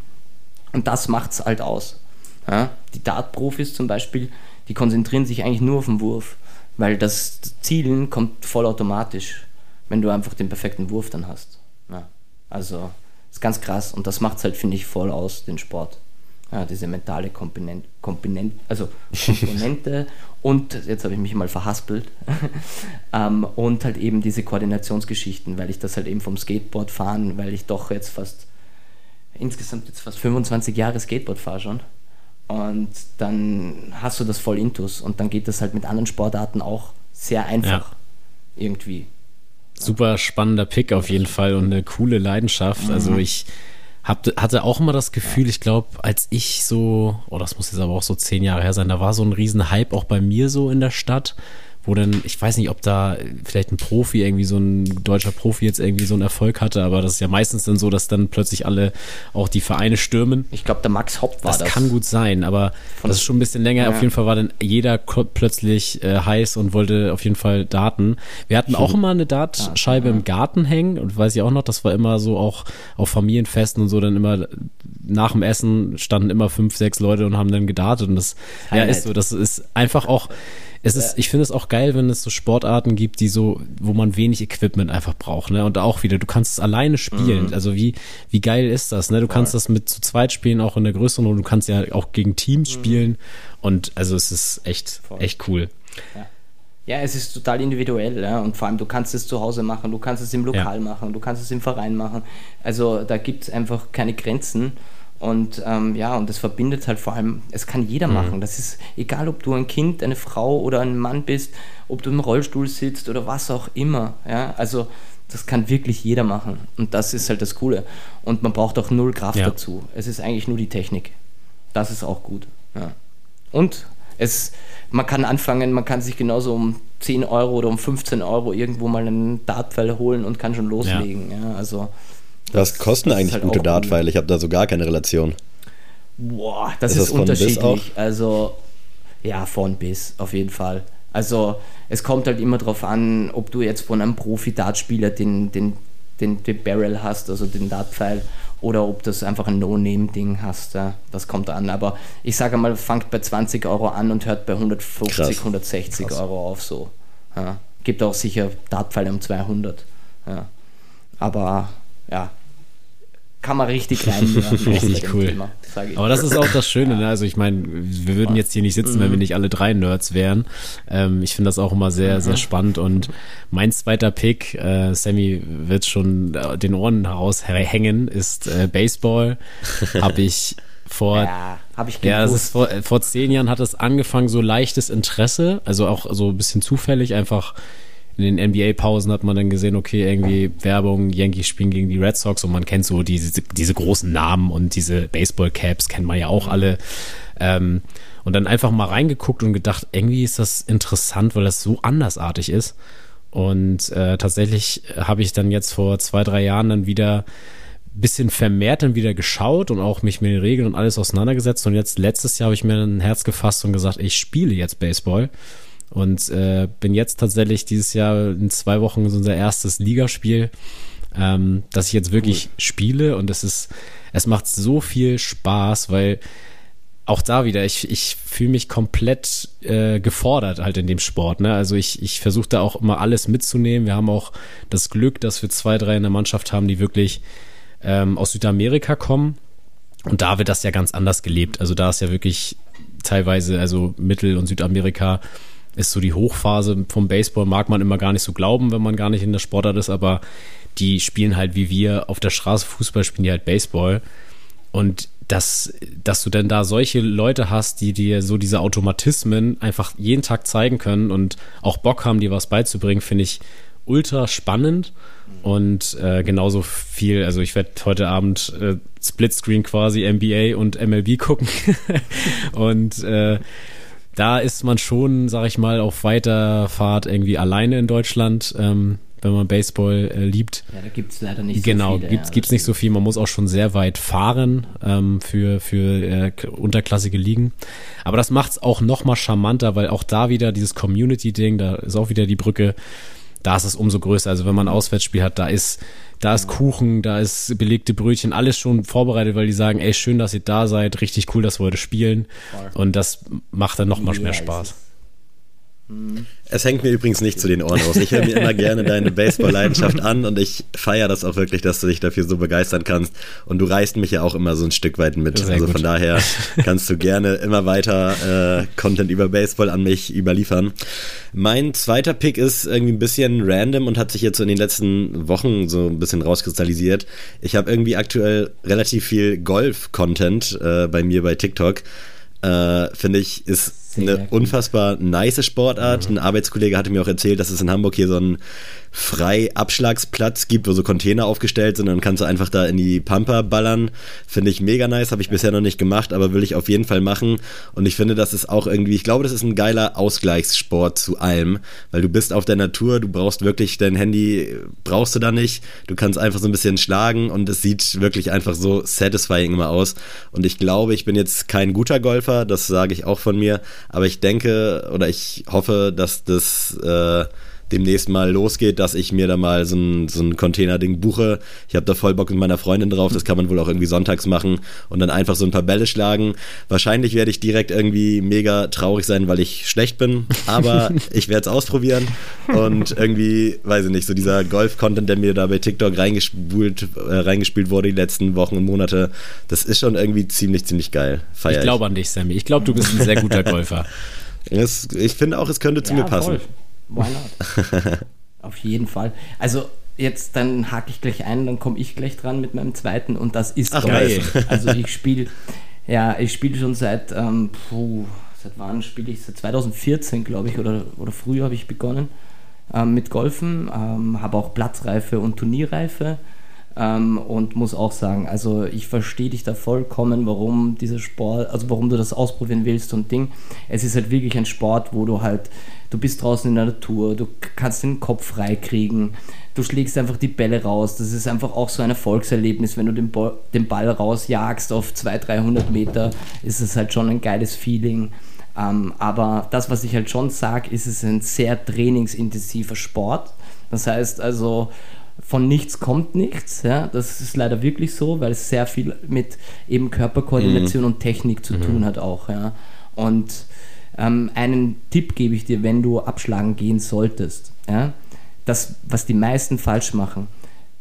Und das macht es halt aus. Ja? Die Dart-Profis zum Beispiel, die konzentrieren sich eigentlich nur auf den Wurf, weil das Zielen kommt vollautomatisch, wenn du einfach den perfekten Wurf dann hast. Ja? Also ist ganz krass und das macht es halt, finde ich, voll aus, den Sport ja, diese mentale Komponente, Komponente also Komponente und, jetzt habe ich mich mal verhaspelt, ähm, und halt eben diese Koordinationsgeschichten, weil ich das halt eben vom Skateboard fahren, weil ich doch jetzt fast, insgesamt jetzt fast 25 Jahre Skateboard fahre schon. Und dann hast du das voll intus und dann geht das halt mit anderen Sportarten auch sehr einfach ja. irgendwie. Super spannender Pick auf jeden Fall und eine coole Leidenschaft. Also mhm. Also ich hab, hatte auch immer das Gefühl, ich glaube, als ich so, oh, das muss jetzt aber auch so zehn Jahre her sein, da war so ein riesen Hype auch bei mir so in der Stadt wo dann, ich weiß nicht, ob da vielleicht ein Profi, irgendwie so ein deutscher Profi jetzt irgendwie so einen Erfolg hatte, aber das ist ja meistens dann so, dass dann plötzlich alle auch die Vereine stürmen. Ich glaube, der Max Hopp war das. Das kann gut sein, aber Von das ist schon ein bisschen länger. Ja. Auf jeden Fall war dann jeder plötzlich äh, heiß und wollte auf jeden Fall Daten. Wir hatten auch immer eine Dartscheibe ja. im Garten hängen und weiß ich auch noch, das war immer so auch auf Familienfesten und so dann immer nach dem Essen standen immer fünf, sechs Leute und haben dann gedartet und das ja, ist so, das ist einfach auch es ist, ich finde es auch geil, wenn es so Sportarten gibt, die so, wo man wenig Equipment einfach braucht, ne? Und auch wieder, du kannst es alleine spielen. Mhm. Also wie, wie geil ist das, ne? Du Voll. kannst das mit zu zweit spielen, auch in der größeren Runde. Du kannst ja auch gegen Teams mhm. spielen. Und also es ist echt, Voll. echt cool. Ja. Ja, es ist total individuell ja? und vor allem du kannst es zu Hause machen, du kannst es im Lokal ja. machen, du kannst es im Verein machen. Also da gibt es einfach keine Grenzen und ähm, ja, und das verbindet halt vor allem, es kann jeder mhm. machen. Das ist egal, ob du ein Kind, eine Frau oder ein Mann bist, ob du im Rollstuhl sitzt oder was auch immer. Ja, also das kann wirklich jeder machen. Und das ist halt das Coole. Und man braucht auch null Kraft ja. dazu. Es ist eigentlich nur die Technik. Das ist auch gut. Ja. Und es, man kann anfangen, man kann sich genauso um 10 Euro oder um 15 Euro irgendwo mal einen Dartpfeil holen und kann schon loslegen. Ja. ja also, Was kosten eigentlich halt gute Dartpfeile? Ich habe da so gar keine Relation. Boah, das ist, ist das unterschiedlich. Also, ja, von bis, auf jeden Fall. Also, es kommt halt immer darauf an, ob du jetzt von einem Profi-Dartspieler den, den, den, den Barrel hast, also den Dartpfeil, oder ob du einfach ein No-Name-Ding hast. Ja, das kommt an. Aber ich sage mal, fangt bei 20 Euro an und hört bei 150, Krass. 160 Krass. Euro auf so. Ja. Gibt auch sicher Dartpfeile um 200. Ja. Aber ja, kann man richtig rein. richtig cool. Thema, Aber das ist auch das Schöne. Ne? Also ich meine, wir würden jetzt hier nicht sitzen, mhm. wenn wir nicht alle drei Nerds wären. Ähm, ich finde das auch immer sehr, sehr mhm. spannend. Und mein zweiter Pick, äh, Sammy wird schon den Ohren heraushängen, ist äh, Baseball. Habe ich vor ja, hab ich ja, vor, vor zehn Jahren hat es angefangen, so leichtes Interesse, also auch so ein bisschen zufällig, einfach in den NBA-Pausen hat man dann gesehen, okay, irgendwie Werbung, Yankees spielen gegen die Red Sox und man kennt so diese, diese großen Namen und diese Baseball-Caps kennt man ja auch alle. Ähm, und dann einfach mal reingeguckt und gedacht, irgendwie ist das interessant, weil das so andersartig ist. Und äh, tatsächlich habe ich dann jetzt vor zwei, drei Jahren dann wieder bisschen vermehrt dann wieder geschaut und auch mich mit den Regeln und alles auseinandergesetzt. Und jetzt letztes Jahr habe ich mir ein Herz gefasst und gesagt, ich spiele jetzt Baseball. Und äh, bin jetzt tatsächlich dieses Jahr in zwei Wochen so unser erstes Ligaspiel, ähm, dass ich jetzt wirklich cool. spiele und es ist, es macht so viel Spaß, weil auch da wieder, ich, ich fühle mich komplett äh, gefordert halt in dem Sport. Ne? Also ich, ich versuche da auch immer alles mitzunehmen. Wir haben auch das Glück, dass wir zwei, drei in der Mannschaft haben, die wirklich ähm, aus Südamerika kommen. Und da wird das ja ganz anders gelebt. Also da ist ja wirklich teilweise, also Mittel- und Südamerika ist so die Hochphase vom Baseball, mag man immer gar nicht so glauben, wenn man gar nicht in der Sportart ist, aber die spielen halt wie wir auf der Straße Fußball, spielen die halt Baseball. Und dass, dass du denn da solche Leute hast, die dir so diese Automatismen einfach jeden Tag zeigen können und auch Bock haben, dir was beizubringen, finde ich ultra spannend und äh, genauso viel. Also ich werde heute Abend äh, Splitscreen quasi NBA und MLB gucken und äh, da ist man schon, sag ich mal, auf weiter Fahrt irgendwie alleine in Deutschland. Ähm, wenn man Baseball äh, liebt. Ja, da gibt es leider nicht genau, so viel. Genau, gibt es nicht so viel. Man muss auch schon sehr weit fahren ähm, für, für äh, unterklassige Ligen. Aber das macht es auch noch mal charmanter, weil auch da wieder dieses Community-Ding, da ist auch wieder die Brücke, da ist es umso größer. Also wenn man ein Auswärtsspiel hat, da ist da ist Kuchen, da ist belegte Brötchen, alles schon vorbereitet, weil die sagen, ey, schön, dass ihr da seid, richtig cool, dass wir heute spielen. Und das macht dann noch mal mehr Spaß. Es hängt mir übrigens nicht zu den Ohren aus. Ich höre mir immer gerne deine Baseball-Leidenschaft an und ich feiere das auch wirklich, dass du dich dafür so begeistern kannst. Und du reißt mich ja auch immer so ein Stück weit mit. Sehr also gut. von daher kannst du gerne immer weiter äh, Content über Baseball an mich überliefern. Mein zweiter Pick ist irgendwie ein bisschen random und hat sich jetzt so in den letzten Wochen so ein bisschen rauskristallisiert. Ich habe irgendwie aktuell relativ viel Golf-Content äh, bei mir bei TikTok. Äh, Finde ich, ist sehr eine unfassbar nice Sportart. Mhm. Ein Arbeitskollege hatte mir auch erzählt, dass es in Hamburg hier so ein Freiabschlagsplatz gibt, wo so Container aufgestellt sind. Dann kannst du einfach da in die Pampa ballern. Finde ich mega nice. Habe ich bisher noch nicht gemacht, aber will ich auf jeden Fall machen. Und ich finde, das ist auch irgendwie, ich glaube, das ist ein geiler Ausgleichssport zu allem, weil du bist auf der Natur, du brauchst wirklich dein Handy, brauchst du da nicht. Du kannst einfach so ein bisschen schlagen und es sieht wirklich einfach so satisfying immer aus. Und ich glaube, ich bin jetzt kein guter Golfer, das sage ich auch von mir, aber ich denke oder ich hoffe, dass das äh, demnächst mal losgeht, dass ich mir da mal so ein, so ein Container-Ding buche. Ich habe da voll Bock mit meiner Freundin drauf. Das kann man wohl auch irgendwie sonntags machen und dann einfach so ein paar Bälle schlagen. Wahrscheinlich werde ich direkt irgendwie mega traurig sein, weil ich schlecht bin, aber ich werde es ausprobieren und irgendwie, weiß ich nicht, so dieser Golf-Content, der mir da bei TikTok reingespult, äh, reingespielt wurde die letzten Wochen und Monate, das ist schon irgendwie ziemlich, ziemlich geil. Feier ich glaube an dich, Sammy. Ich glaube, du bist ein sehr guter Golfer. Es, ich finde auch, es könnte zu ja, mir passen. Voll. Why not? Auf jeden Fall. Also jetzt dann hake ich gleich ein, dann komme ich gleich dran mit meinem zweiten und das ist Ach, geil. Also ich spiele, ja, ich spiele schon seit, ähm, puh, seit wann spiele ich? Seit 2014, glaube ich, oder, oder früher habe ich begonnen ähm, mit Golfen, ähm, habe auch Platzreife und Turnierreife ähm, und muss auch sagen, also ich verstehe dich da vollkommen, warum dieser Sport, also warum du das ausprobieren willst und Ding. Es ist halt wirklich ein Sport, wo du halt, du bist draußen in der Natur, du kannst den Kopf frei kriegen, du schlägst einfach die Bälle raus. Das ist einfach auch so ein Erfolgserlebnis, wenn du den, Ball, den Ball rausjagst auf 200, 300 Meter, ist es halt schon ein geiles Feeling. Ähm, aber das, was ich halt schon sage, ist es ein sehr trainingsintensiver Sport. Das heißt also, von nichts kommt nichts. Ja? Das ist leider wirklich so, weil es sehr viel mit eben Körperkoordination mhm. und Technik zu mhm. tun hat auch. Ja? Und ähm, einen Tipp gebe ich dir, wenn du abschlagen gehen solltest. Ja? Das, was die meisten falsch machen.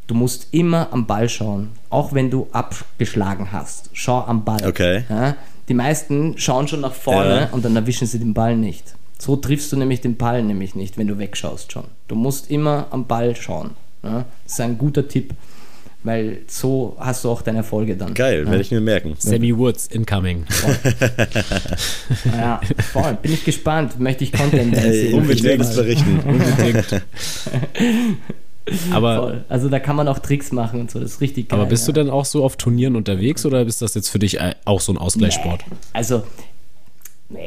Du musst immer am Ball schauen, auch wenn du abgeschlagen hast. Schau am Ball. Okay. Ja? Die meisten schauen schon nach vorne ja. und dann erwischen sie den Ball nicht. So triffst du nämlich den Ball nämlich nicht, wenn du wegschaust schon. Du musst immer am Ball schauen. Ja? Das ist ein guter Tipp, weil so hast du auch deine Erfolge dann. Geil, ja? werde ich mir merken. Sammy Woods incoming. ja, voll. Bin ich gespannt. Möchte ich Content sehen. Unbedingt berichten. Unbedingt. Aber, Voll. Also da kann man auch Tricks machen und so, das ist richtig geil. Aber bist ja. du denn auch so auf Turnieren unterwegs oder ist das jetzt für dich auch so ein Ausgleichssport? Nee. Also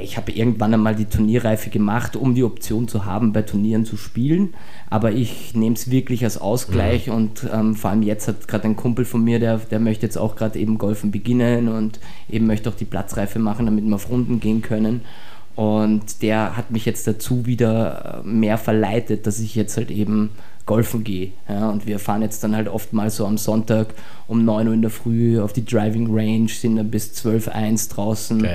ich habe irgendwann einmal die Turnierreife gemacht, um die Option zu haben, bei Turnieren zu spielen. Aber ich nehme es wirklich als Ausgleich mhm. und ähm, vor allem jetzt hat gerade ein Kumpel von mir, der, der möchte jetzt auch gerade eben Golfen beginnen und eben möchte auch die Platzreife machen, damit wir auf Runden gehen können. Und der hat mich jetzt dazu wieder äh, mehr verleitet, dass ich jetzt halt eben golfen gehe. Ja, und wir fahren jetzt dann halt oft mal so am Sonntag um 9 Uhr in der Früh auf die Driving Range, sind dann bis 12, 1 draußen,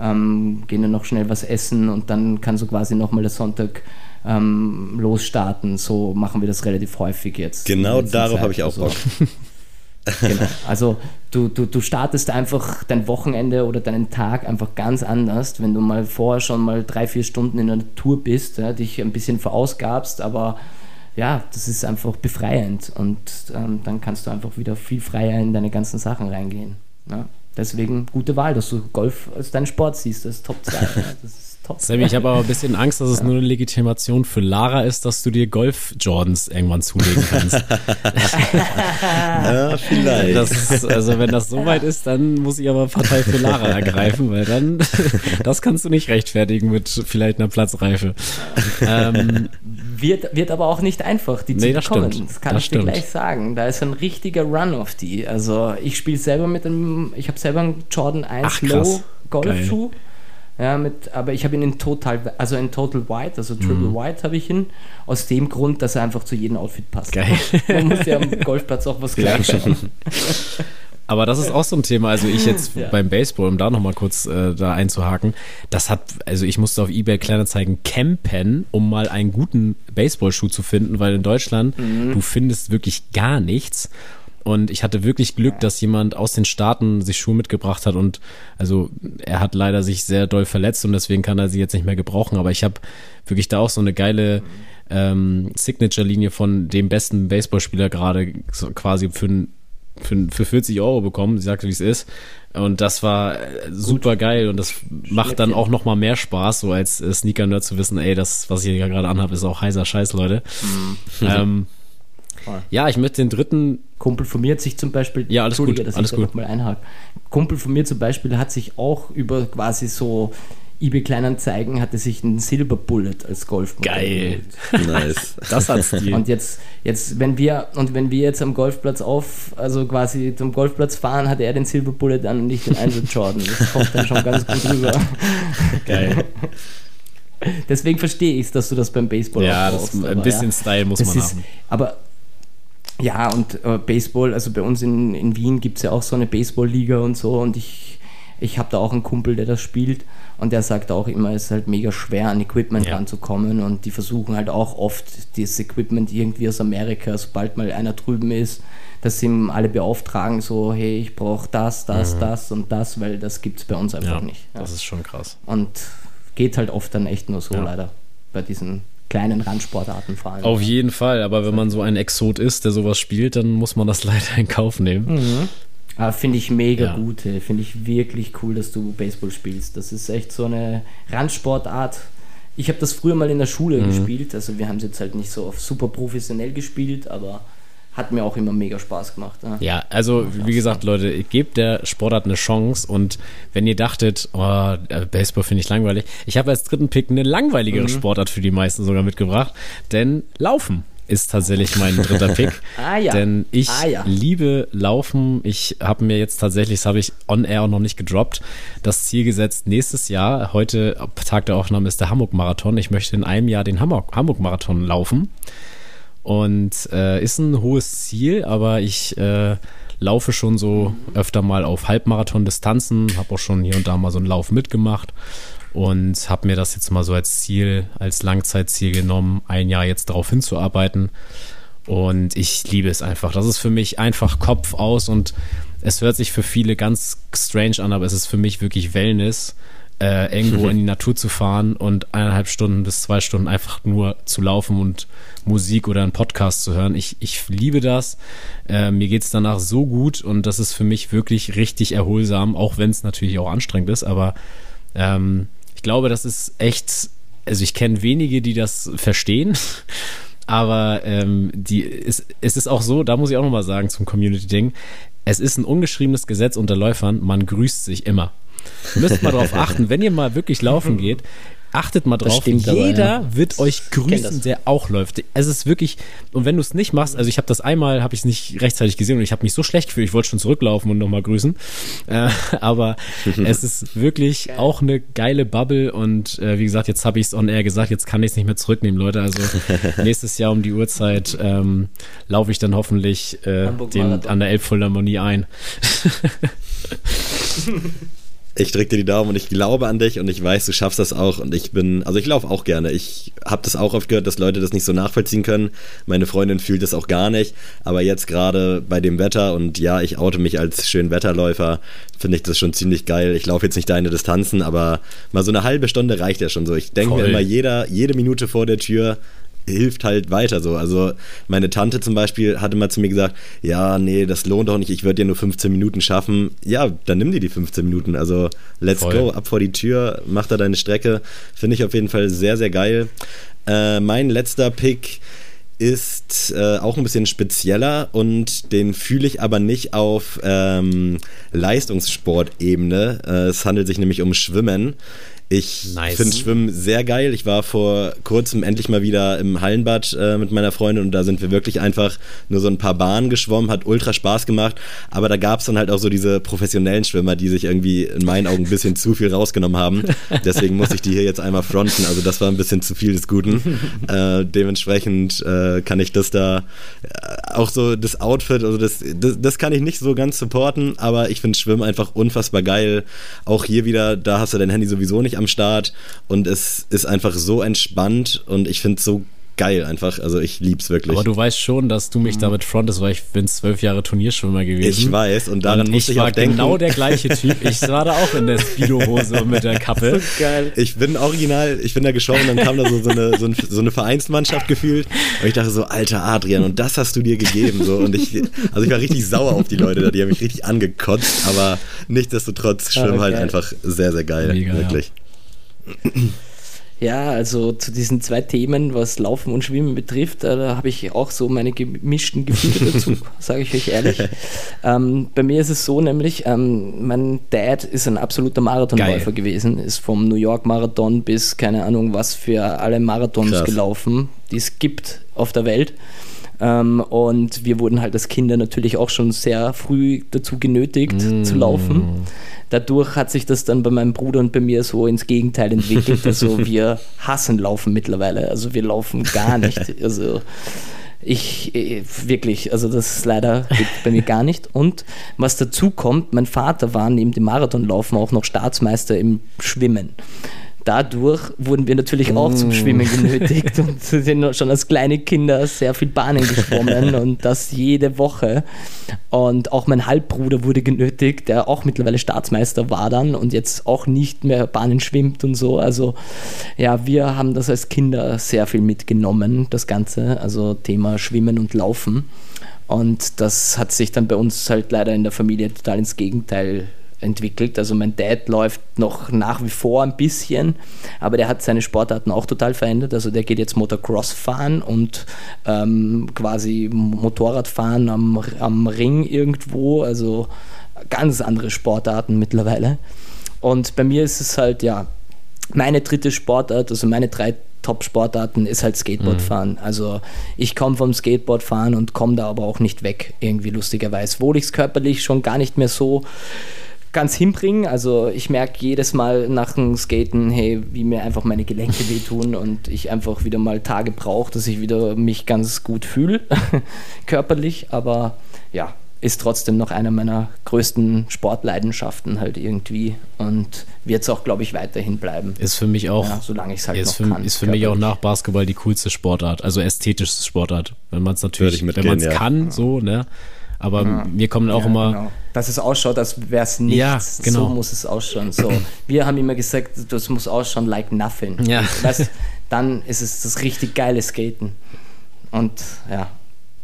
ähm, gehen dann noch schnell was essen und dann kann so quasi nochmal der Sonntag ähm, losstarten. So machen wir das relativ häufig jetzt. Genau darauf habe ich auch Bock. genau. Also du, du, du startest einfach dein Wochenende oder deinen Tag einfach ganz anders, wenn du mal vorher schon mal drei, vier Stunden in der Natur bist, ja, dich ein bisschen verausgabst, aber ja, das ist einfach befreiend und ähm, dann kannst du einfach wieder viel freier in deine ganzen Sachen reingehen. Ja? Deswegen gute Wahl, dass du Golf als deinen Sport siehst, das ist Top 2. ja? Das. Sammy, ich habe aber ein bisschen Angst, dass es ja. nur eine Legitimation für Lara ist, dass du dir Golf-Jordans irgendwann zulegen kannst. ja, vielleicht. Das, also wenn das soweit ist, dann muss ich aber Partei für Lara ergreifen, weil dann, das kannst du nicht rechtfertigen mit vielleicht einer Platzreife. Ähm, wird, wird aber auch nicht einfach, die nee, zu bekommen. Stimmt. Das kann das ich stimmt. dir gleich sagen. Da ist ein richtiger Run auf die. Also ich spiele selber mit einem, ich habe selber einen Jordan 1 Ach, Low Golfschuh. Ja, mit, aber ich habe ihn in Total, also in Total White, also Triple mhm. White habe ich ihn, aus dem Grund, dass er einfach zu jedem Outfit passt. Geil. Man muss ja am Golfplatz auch was gleich schauen. Aber das ist auch so ein Thema. Also ich jetzt ja. beim Baseball, um da nochmal kurz äh, da einzuhaken, das hat, also ich musste auf eBay Kleinanzeigen campen, um mal einen guten Baseballschuh zu finden, weil in Deutschland mhm. du findest wirklich gar nichts. Und ich hatte wirklich Glück, dass jemand aus den Staaten sich Schuhe mitgebracht hat und also er hat leider sich sehr doll verletzt und deswegen kann er sie jetzt nicht mehr gebrauchen. Aber ich habe wirklich da auch so eine geile ähm, Signature-Linie von dem besten Baseballspieler gerade so quasi für, für, für 40 Euro bekommen. Sie sagte, wie es ist. Und das war äh, super geil und das macht dann auch nochmal mehr Spaß, so als Sneaker-Nerd zu wissen, ey, das, was ich hier gerade anhabe, ist auch heißer Scheiß, Leute. Mhm. Ähm, ja, ich möchte den dritten. Kumpel von mir hat sich zum Beispiel. Ja, alles gut. Dass alles ich gut. Da mal einhake. Kumpel von mir zum Beispiel hat sich auch über quasi so eBay Kleinanzeigen hatte sich ein Silber Bullet als Golfmodell. Geil. nice. Das hat Stil. Und jetzt, jetzt, wenn wir, und wenn wir jetzt am Golfplatz auf, also quasi zum Golfplatz fahren, hat er den Silber Bullet an und nicht den Einsatz Jordan. Das kommt dann schon ganz gut rüber. Geil. Deswegen verstehe ich es, dass du das beim Baseball Ja, das, brauchst, ein bisschen ja, Style muss man ist, haben. Aber ja, und äh, Baseball, also bei uns in, in Wien gibt es ja auch so eine Baseball-Liga und so und ich, ich habe da auch einen Kumpel, der das spielt und der sagt auch immer, es ist halt mega schwer an Equipment ja. ranzukommen und die versuchen halt auch oft dieses Equipment irgendwie aus Amerika, sobald mal einer drüben ist, dass sie ihm alle beauftragen, so, hey, ich brauche das, das, mhm. das und das, weil das gibt es bei uns einfach ja, nicht. Ja. Das ist schon krass. Und geht halt oft dann echt nur so leider bei diesen kleinen Randsportarten vor allem. Auf jeden Fall, aber wenn man so ein Exot ist, der sowas spielt, dann muss man das leider in Kauf nehmen. Mhm. Aber finde ich mega ja. gut, finde ich wirklich cool, dass du Baseball spielst. Das ist echt so eine Randsportart. Ich habe das früher mal in der Schule mhm. gespielt, also wir haben es jetzt halt nicht so auf super professionell gespielt, aber hat mir auch immer mega Spaß gemacht. Ja, ja also wie gesagt, Leute, gebt der Sportart eine Chance und wenn ihr dachtet, oh, äh, Baseball finde ich langweilig, ich habe als dritten Pick eine langweiligere mhm. Sportart für die meisten sogar mitgebracht, denn Laufen ist tatsächlich mein dritter Pick. ah, ja. Denn ich ah, ja. liebe Laufen. Ich habe mir jetzt tatsächlich, das habe ich on air auch noch nicht gedroppt, das Ziel gesetzt, nächstes Jahr, heute Tag der Aufnahme ist der Hamburg-Marathon. Ich möchte in einem Jahr den Hamburg-Marathon laufen. Und äh, ist ein hohes Ziel, aber ich äh, laufe schon so öfter mal auf Halbmarathon-Distanzen, habe auch schon hier und da mal so einen Lauf mitgemacht und habe mir das jetzt mal so als Ziel, als Langzeitziel genommen, ein Jahr jetzt darauf hinzuarbeiten. Und ich liebe es einfach. Das ist für mich einfach Kopf aus und es hört sich für viele ganz strange an, aber es ist für mich wirklich Wellness äh, irgendwo in die Natur zu fahren und eineinhalb Stunden bis zwei Stunden einfach nur zu laufen und Musik oder einen Podcast zu hören. Ich, ich liebe das. Äh, mir geht es danach so gut und das ist für mich wirklich richtig erholsam, auch wenn es natürlich auch anstrengend ist. Aber ähm, ich glaube, das ist echt, also ich kenne wenige, die das verstehen. Aber ähm, die, es, es ist auch so, da muss ich auch nochmal sagen zum Community-Ding, es ist ein ungeschriebenes Gesetz unter Läufern, man grüßt sich immer. Ihr müsst mal darauf achten, wenn ihr mal wirklich laufen geht, achtet mal drauf, jeder aber, ja. wird euch grüßen, der auch läuft. Es ist wirklich, und wenn du es nicht machst, also ich habe das einmal, habe ich es nicht rechtzeitig gesehen und ich habe mich so schlecht gefühlt, ich wollte schon zurücklaufen und nochmal grüßen, äh, aber es ist wirklich Geil. auch eine geile Bubble und äh, wie gesagt, jetzt habe ich es on air gesagt, jetzt kann ich es nicht mehr zurücknehmen, Leute, also nächstes Jahr um die Uhrzeit ähm, laufe ich dann hoffentlich äh, den, an der Elbphilharmonie ein. Ich drücke dir die Daumen und ich glaube an dich und ich weiß, du schaffst das auch und ich bin, also ich laufe auch gerne. Ich habe das auch oft gehört, dass Leute das nicht so nachvollziehen können. Meine Freundin fühlt das auch gar nicht, aber jetzt gerade bei dem Wetter und ja, ich oute mich als schön Wetterläufer, finde ich das schon ziemlich geil. Ich laufe jetzt nicht deine Distanzen, aber mal so eine halbe Stunde reicht ja schon so. Ich denke mir immer jeder, jede Minute vor der Tür, hilft halt weiter so. Also meine Tante zum Beispiel hatte mal zu mir gesagt, ja, nee, das lohnt doch nicht, ich würde dir nur 15 Minuten schaffen. Ja, dann nimm dir die 15 Minuten. Also let's Voll. go, ab vor die Tür, mach da deine Strecke. Finde ich auf jeden Fall sehr, sehr geil. Äh, mein letzter Pick ist äh, auch ein bisschen spezieller und den fühle ich aber nicht auf ähm, Leistungssportebene. Äh, es handelt sich nämlich um Schwimmen. Ich nice. finde Schwimmen sehr geil. Ich war vor kurzem endlich mal wieder im Hallenbad äh, mit meiner Freundin und da sind wir wirklich einfach nur so ein paar Bahnen geschwommen, hat ultra Spaß gemacht. Aber da gab es dann halt auch so diese professionellen Schwimmer, die sich irgendwie in meinen Augen ein bisschen zu viel rausgenommen haben. Deswegen muss ich die hier jetzt einmal fronten. Also das war ein bisschen zu viel des Guten. Äh, dementsprechend äh, kann ich das da äh, auch so das Outfit, also das, das, das kann ich nicht so ganz supporten, aber ich finde Schwimmen einfach unfassbar geil. Auch hier wieder, da hast du dein Handy sowieso nicht am Start und es ist einfach so entspannt und ich finde es so geil einfach. Also ich lieb's wirklich. Aber du weißt schon, dass du mich mhm. damit frontest, weil ich bin zwölf Jahre Turnierschwimmer gewesen. Ich weiß und daran und muss ich, ich auch denken. genau der gleiche Typ. Ich war da auch in der Speedo-Hose mit der Kappe. So geil. Ich bin original, ich bin da geschwommen und dann kam da so, so, eine, so, so, eine Vereinsmannschaft gefühlt und ich dachte so, alter Adrian und das hast du dir gegeben. So. Und ich, also ich war richtig sauer auf die Leute da, die haben mich richtig angekotzt, aber nichtsdestotrotz schwimmen ah, halt einfach sehr, sehr geil. Mega, wirklich. Ja. Ja, also zu diesen zwei Themen, was Laufen und Schwimmen betrifft, äh, da habe ich auch so meine gemischten Gefühle dazu, sage ich euch ehrlich. Ähm, bei mir ist es so nämlich, ähm, mein Dad ist ein absoluter Marathonläufer gewesen, ist vom New York Marathon bis keine Ahnung was für alle Marathons Krass. gelaufen, die es gibt auf der Welt. Ähm, und wir wurden halt als Kinder natürlich auch schon sehr früh dazu genötigt mm. zu laufen. Dadurch hat sich das dann bei meinem Bruder und bei mir so ins Gegenteil entwickelt. Also wir hassen Laufen mittlerweile. Also wir laufen gar nicht. Also ich äh, wirklich, also das ist leider bei mir gar nicht. Und was dazu kommt, mein Vater war neben dem Marathonlaufen auch noch Staatsmeister im Schwimmen dadurch wurden wir natürlich auch zum mm. Schwimmen genötigt und sind schon als kleine Kinder sehr viel Bahnen geschwommen und das jede Woche. Und auch mein Halbbruder wurde genötigt, der auch mittlerweile Staatsmeister war dann und jetzt auch nicht mehr Bahnen schwimmt und so. Also ja, wir haben das als Kinder sehr viel mitgenommen, das Ganze, also Thema Schwimmen und Laufen. Und das hat sich dann bei uns halt leider in der Familie total ins Gegenteil entwickelt. Also mein Dad läuft noch nach wie vor ein bisschen, aber der hat seine Sportarten auch total verändert. Also der geht jetzt Motocross fahren und ähm, quasi Motorrad fahren am, am Ring irgendwo. Also ganz andere Sportarten mittlerweile. Und bei mir ist es halt, ja, meine dritte Sportart, also meine drei Top-Sportarten ist halt Skateboardfahren. Mhm. Also ich komme vom Skateboardfahren und komme da aber auch nicht weg, irgendwie lustigerweise. Obwohl ich es körperlich schon gar nicht mehr so ganz hinbringen. Also ich merke jedes Mal nach dem Skaten, hey, wie mir einfach meine Gelenke wehtun und ich einfach wieder mal Tage brauche, dass ich wieder mich ganz gut fühle, körperlich. Aber ja, ist trotzdem noch einer meiner größten Sportleidenschaften halt irgendwie und wird es auch, glaube ich, weiterhin bleiben. Ist für mich auch, ja, solange ich es halt ist noch für, kann. Ist für mich auch nach Basketball die coolste Sportart, also ästhetischste Sportart, wenn man es natürlich, wenn man es ja. kann, so, ne? Aber ja. mir kommen auch ja, immer. Genau. Dass es ausschaut, als wäre es nichts. Ja, genau. So muss es ausschauen. So. Wir haben immer gesagt, das muss ausschauen like nothing. Ja. Weißt, dann ist es das richtig geile Skaten. Und ja,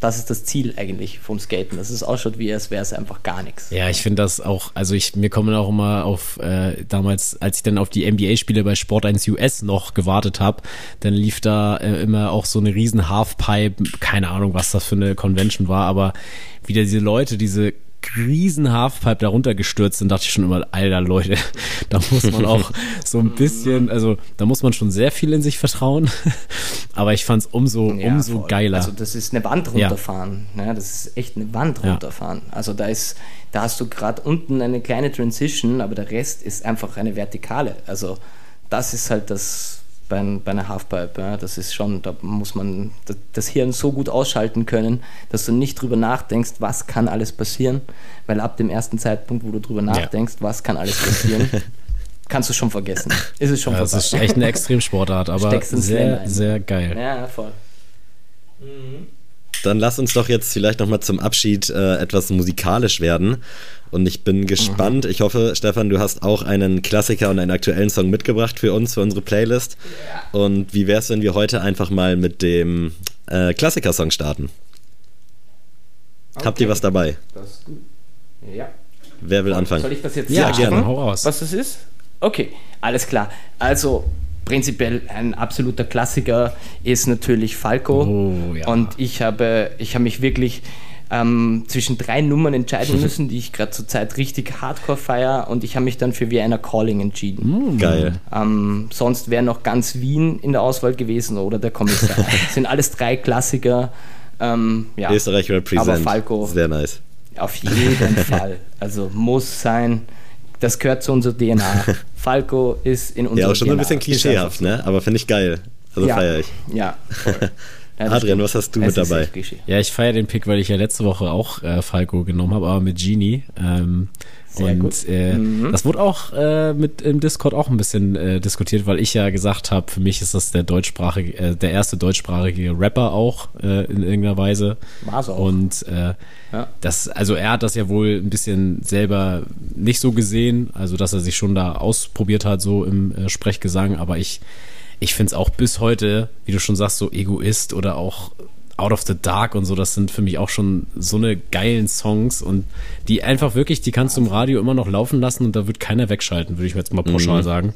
das ist das Ziel eigentlich vom Skaten, dass es ausschaut, wie es wäre es einfach gar nichts. Ja, ich finde das auch, also ich, mir kommen auch immer auf, äh, damals, als ich dann auf die NBA-Spiele bei Sport 1 US noch gewartet habe, dann lief da äh, immer auch so eine riesen Halfpipe, keine Ahnung, was das für eine Convention war, aber wieder diese Leute, diese riesen Halfpipe darunter gestürzt sind, dachte ich schon immer, alter Leute, da muss man auch so ein bisschen, also da muss man schon sehr viel in sich vertrauen. Aber ich fand es umso, ja, umso voll. geiler. Also das ist eine Wand runterfahren. Ja. ja das ist echt eine Wand runterfahren. Ja. Also da ist, da hast du gerade unten eine kleine Transition, aber der Rest ist einfach eine Vertikale. Also das ist halt das bei, bei einer Halfpipe. Ja, das ist schon, da muss man das Hirn so gut ausschalten können, dass du nicht drüber nachdenkst, was kann alles passieren, weil ab dem ersten Zeitpunkt, wo du drüber nachdenkst, ja. was kann alles passieren, kannst du schon vergessen. Ist es schon ja, Das ist echt eine Extremsportart, aber sehr, sehr geil. Ja, voll. Mhm. Dann lass uns doch jetzt vielleicht nochmal zum Abschied äh, etwas musikalisch werden. Und ich bin gespannt. Ich hoffe, Stefan, du hast auch einen Klassiker und einen aktuellen Song mitgebracht für uns, für unsere Playlist. Ja. Und wie wäre es, wenn wir heute einfach mal mit dem äh, Klassiker-Song starten? Okay. Habt ihr was dabei? Das ist gut. Ja. Wer will anfangen? Soll ich das jetzt ja, sagen? gerne. Hau raus. Was das ist? Okay, alles klar. Also, prinzipiell ein absoluter Klassiker ist natürlich Falco. Oh, ja. Und ich habe, ich habe mich wirklich ähm, zwischen drei Nummern entscheiden müssen, die ich gerade zur Zeit richtig hardcore feiere und ich habe mich dann für Vienna Calling entschieden. Mm. Geil. Ähm, sonst wäre noch ganz Wien in der Auswahl gewesen oder der Kommissar. das sind alles drei Klassiker. Ähm, ja. Österreich represent. Aber Falco. Sehr nice. Auf jeden Fall. Also muss sein. Das gehört zu unserer DNA. Falco ist in unserer DNA. Ja, auch schon DNA. ein bisschen klischeehaft, ne? Aber finde ich geil. Also ja, feiere ich. Ja. Ja, Adrian, was hast du mit dabei? Ja, ich feiere den Pick, weil ich ja letzte Woche auch äh, Falco genommen habe, aber mit Genie. Ähm, Sehr und gut. Äh, mhm. das wurde auch äh, mit im Discord auch ein bisschen äh, diskutiert, weil ich ja gesagt habe, für mich ist das der deutschsprachige, äh, der erste deutschsprachige Rapper auch äh, in irgendeiner Weise. War's auch. Und äh, ja. das, also er hat das ja wohl ein bisschen selber nicht so gesehen, also dass er sich schon da ausprobiert hat, so im äh, Sprechgesang, aber ich ich finde es auch bis heute, wie du schon sagst, so Egoist oder auch Out of the Dark und so, das sind für mich auch schon so eine geilen Songs und die einfach wirklich, die kannst du im Radio immer noch laufen lassen und da wird keiner wegschalten, würde ich jetzt mal pauschal mhm. sagen.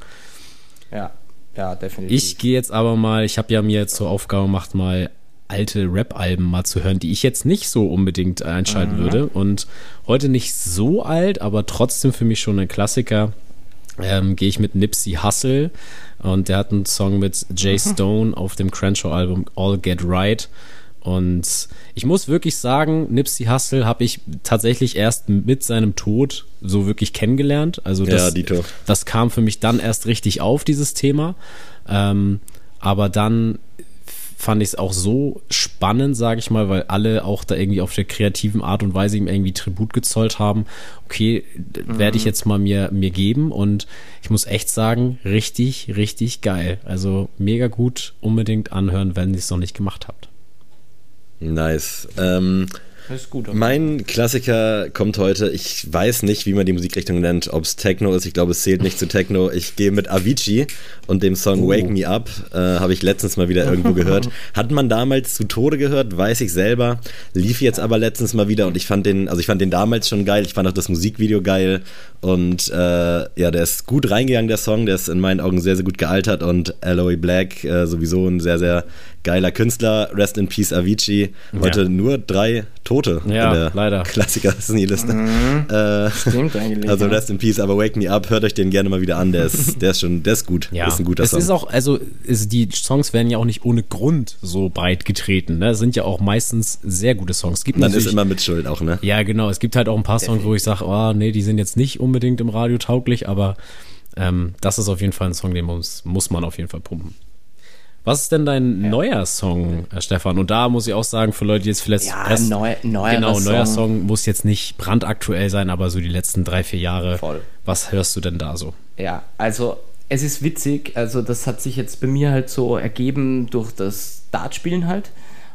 Ja, ja, definitiv. Ich gehe jetzt aber mal, ich habe ja mir jetzt zur Aufgabe gemacht, mal alte Rap-Alben mal zu hören, die ich jetzt nicht so unbedingt einschalten mhm. würde und heute nicht so alt, aber trotzdem für mich schon ein Klassiker. Ähm, gehe ich mit Nipsey Hussle und der hat einen Song mit Jay. Stone auf dem Crenshaw-Album All Get Right. Und ich muss wirklich sagen, Nipsey Hussle habe ich tatsächlich erst mit seinem Tod so wirklich kennengelernt. Also das, Ja, Dito. das kam für mich dann erst richtig auf, dieses Thema. Ähm, aber dann fand ich es auch so spannend, sage ich mal, weil alle auch da irgendwie auf der kreativen Art und Weise ihm irgendwie Tribut gezollt haben. Okay, d- werde ich jetzt mal mir, mir geben und ich muss echt sagen, richtig, richtig geil. Also mega gut, unbedingt anhören, wenn ihr es noch nicht gemacht habt. Nice. Ähm, Das ist gut. mein Klassiker kommt heute. Ich weiß nicht, wie man die Musikrichtung nennt, ob es Techno ist. Ich glaube, es zählt nicht zu Techno. Ich gehe mit Avicii und dem Song Wake Me Up. Äh, Habe ich letztens mal wieder irgendwo gehört. Hat man damals zu Tode gehört, weiß ich selber. Lief jetzt aber letztens mal wieder und ich fand den, also ich fand den damals schon geil. Ich fand auch das Musikvideo geil. Und äh, ja, der ist gut reingegangen, der Song. Der ist in meinen Augen sehr, sehr gut gealtert und Aloy Black äh, sowieso ein sehr, sehr geiler Künstler. Rest in Peace Avicii. Heute Ja. nur drei Tote Ja, in der leider. Klassiker-Liste. Äh, Stimmt eigentlich. also. Rest in Peace, aber Wake Me Up, hört euch den gerne mal wieder an. Der ist, der ist schon, der ist gut. Ja, ist ein guter es Song. ist auch, also ist, die Songs werden ja auch nicht ohne Grund so breit getreten. Ne? Es sind ja auch meistens sehr gute Songs. Es gibt Man ist immer mit Schuld auch, ne? Ja, genau. Es gibt halt auch ein paar Songs, wo ich sage, oh, nee, die sind jetzt nicht unbedingt im Radio tauglich, aber ähm, das ist auf jeden Fall ein Song, den muss, muss man auf jeden Fall pumpen. Was ist denn dein neuer Song, äh, Stefan? Und da muss ich auch sagen, für Leute, die jetzt vielleicht Ja, erst, neu, neuer genau, neuer Song. Song muss jetzt nicht brandaktuell sein, aber so die letzten drei, vier Jahre. Voll. Was hörst du denn da so? Ja, also es ist witzig, also das hat sich jetzt bei mir halt so ergeben durch das Dartspielen halt.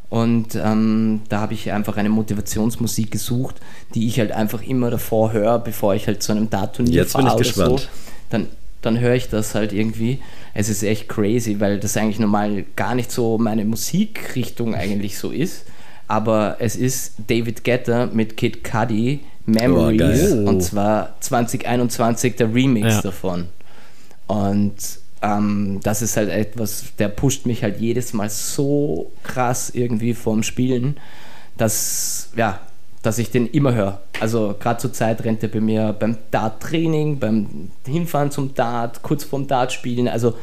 Und ähm, da habe ich einfach eine Motivationsmusik gesucht, die ich halt einfach immer davor höre, bevor ich halt zu einem Dart-Turnier Jetzt bin ich fahre gespannt. so. Dann, dann höre ich das halt irgendwie. Es ist echt crazy, weil das eigentlich normal gar nicht so meine Musikrichtung eigentlich so ist. Aber es ist David Guetta mit Kid Cudi Memories geil. und zwar 2021 der Remix Ja. davon. Und ähm, das ist halt etwas, der pusht mich halt jedes Mal so krass irgendwie vorm Spielen, dass, ja, dass ich den immer höre. Also gerade zur Zeit rennt er bei mir beim Dart-Training, beim Hinfahren zum Dart, kurz vorm Dart-Spielen. Also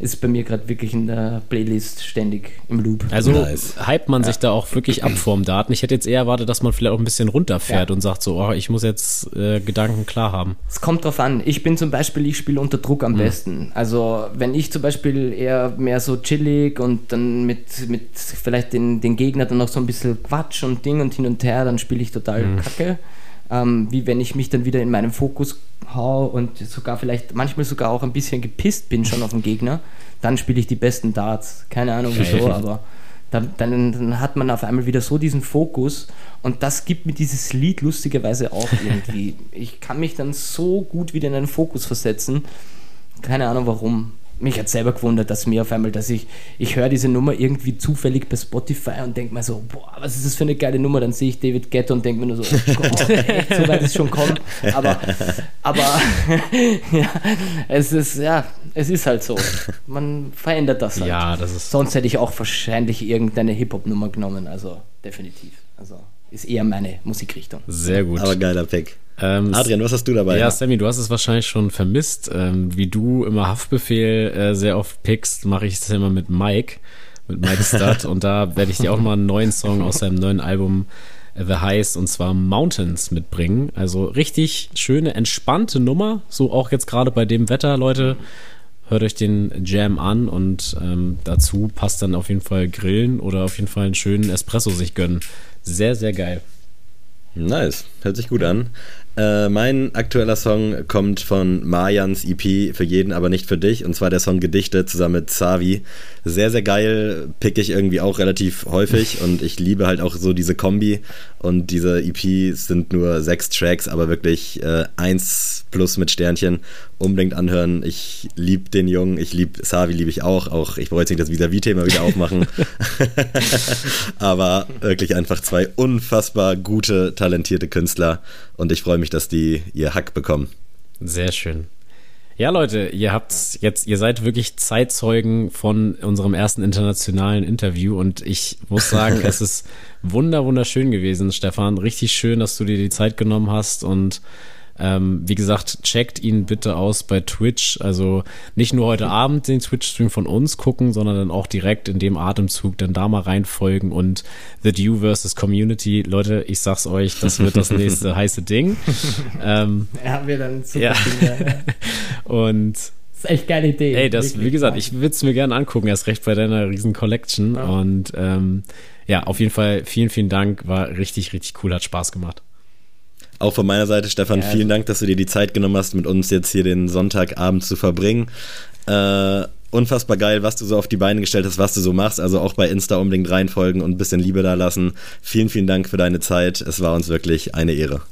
ist bei mir gerade wirklich in der Playlist ständig im Loop. Also Nice. hypt man sich da auch wirklich ab vorm Daten. Ich hätte jetzt eher erwartet, dass man vielleicht auch ein bisschen runterfährt Ja. und sagt so, oh, ich muss jetzt äh, Gedanken klar haben. Es kommt drauf an. Ich bin zum Beispiel, ich spiele unter Druck am besten. Also wenn ich zum Beispiel eher mehr so chillig und dann mit, mit vielleicht den, den Gegner dann noch so ein bisschen Quatsch und Ding und hin und her, dann spiele ich total kacke. Ähm, wie wenn ich mich dann wieder in meinen Fokus hau und sogar vielleicht manchmal sogar auch ein bisschen gepisst bin schon auf den Gegner, dann spiele ich die besten Darts. Keine Ahnung wieso, aber dann, dann, dann hat man auf einmal wieder so diesen Fokus und das gibt mir dieses Lied lustigerweise auch irgendwie. Ich kann mich dann so gut wieder in einen Fokus versetzen. Keine Ahnung warum. Mich hat selber gewundert, dass mir auf einmal, dass ich, ich höre diese Nummer irgendwie zufällig bei Spotify und denke mir so, boah, was ist das für eine geile Nummer? Dann sehe ich David Guetta und denke mir nur so, oh Gott, echt, so weit ist schon kommen. Aber, aber ja, es ist, ja, es ist halt so. Man verändert das halt. Ja, das ist Sonst hätte ich auch wahrscheinlich irgendeine Hip-Hop-Nummer genommen, also definitiv. Also ist eher meine Musikrichtung. sehr gut. Aber geiler Pick. Ähm, Adrian, was hast du dabei? Ja, Sammy, du hast es wahrscheinlich schon vermisst. Ähm, wie du immer Haftbefehl äh, sehr oft pickst, mache ich das immer mit Mike, mit Mike Stud. und da werde ich dir auch mal einen neuen Song aus seinem neuen Album äh, The Heist und zwar Mountains mitbringen. Also richtig schöne, entspannte Nummer. So auch jetzt gerade bei dem Wetter, Leute. Hört euch den Jam an und ähm, dazu passt dann auf jeden Fall Grillen oder auf jeden Fall einen schönen Espresso sich gönnen. Sehr, sehr geil. Nice, hört sich gut an. Äh, mein aktueller Song kommt von Mayans EP für jeden, aber nicht für dich. Und zwar der Song Gedichte zusammen mit Savi. Sehr, sehr geil, pick ich irgendwie auch relativ häufig. Und ich liebe halt auch so diese Kombi. Und diese EP sind nur sechs Tracks, aber wirklich äh, eins plus mit Sternchen. Unbedingt anhören. Ich liebe den Jungen, ich liebe Savi, liebe ich auch. Auch ich brauche jetzt nicht das Vis-a-vis-Thema wieder aufmachen. aber wirklich einfach zwei unfassbar gute, talentierte Künstler. Und ich freue mich, dass die ihr Hack bekommen. Sehr schön. Ja, Leute, ihr habt jetzt, ihr seid wirklich Zeitzeugen von unserem ersten internationalen Interview und ich muss sagen, es ist wunder, wunderschön gewesen, Stefan. Richtig schön, dass du dir die Zeit genommen hast und Ähm, wie gesagt, checkt ihn bitte aus bei Twitch. Also nicht nur heute Abend den Twitch-Stream von uns gucken, sondern dann auch direkt in dem Atemzug dann da mal reinfolgen und The Dew versus Community. Leute, ich sag's euch, das wird das nächste heiße Ding. Ähm, ja, wir dann super ja. Ding, ja. und das ist echt geile Idee. Ey, das, wie gesagt, ich würde es mir gerne angucken, erst recht bei deiner riesen Collection. Ja. Und ähm, ja, auf jeden Fall vielen, vielen Dank. War richtig, richtig cool, hat Spaß gemacht. Auch von meiner Seite, Stefan, ja, vielen Dank, dass du dir die Zeit genommen hast, mit uns jetzt hier den Sonntagabend zu verbringen. Äh, unfassbar geil, was du so auf die Beine gestellt hast, was du so machst. Also auch bei Insta unbedingt reinfolgen und ein bisschen Liebe da lassen. Vielen, vielen Dank für deine Zeit. Es war uns wirklich eine Ehre.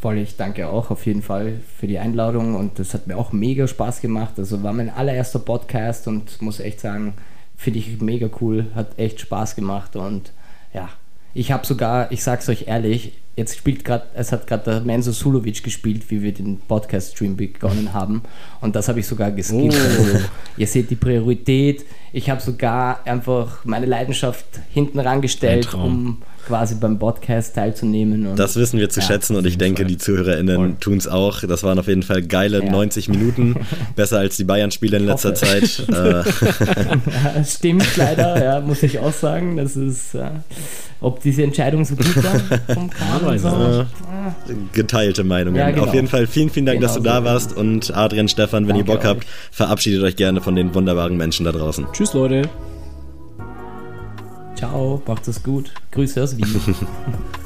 Voll, ich danke auch auf jeden Fall für die Einladung und das hat mir auch mega Spaß gemacht. Also war mein allererster Podcast und muss echt sagen, finde ich mega cool, hat echt Spaß gemacht und ja, ich habe sogar, ich sag's euch ehrlich, jetzt spielt gerade, es hat gerade der Menzo Sulovic gespielt, wie wir den Podcast-Stream begonnen haben. Und das habe ich sogar geskippt. Oh. Also, ihr seht die Priorität. Ich habe sogar einfach meine Leidenschaft hinten rangestellt, um quasi beim Podcast teilzunehmen. Und, das wissen wir zu ja, schätzen und ich denke, Fall. die ZuhörerInnen tun es auch. Das waren auf jeden Fall geile ja. 90 Minuten. Besser als die Bayern-Spiele in letzter Zeit. Äh. ja, stimmt leider, ja, muss ich auch sagen. Das ist, äh, ob diese Entscheidung so gut war vom Kahn so. Geteilte Meinungen. Ja, genau. Auf jeden Fall vielen, vielen Dank, genau dass du da warst. Und Adrian, Stefan, wenn Danke ihr Bock habt, verabschiedet euch gerne von den wunderbaren Menschen da draußen. Tschüss, Leute. Ciao, macht es gut. Grüße aus Wien.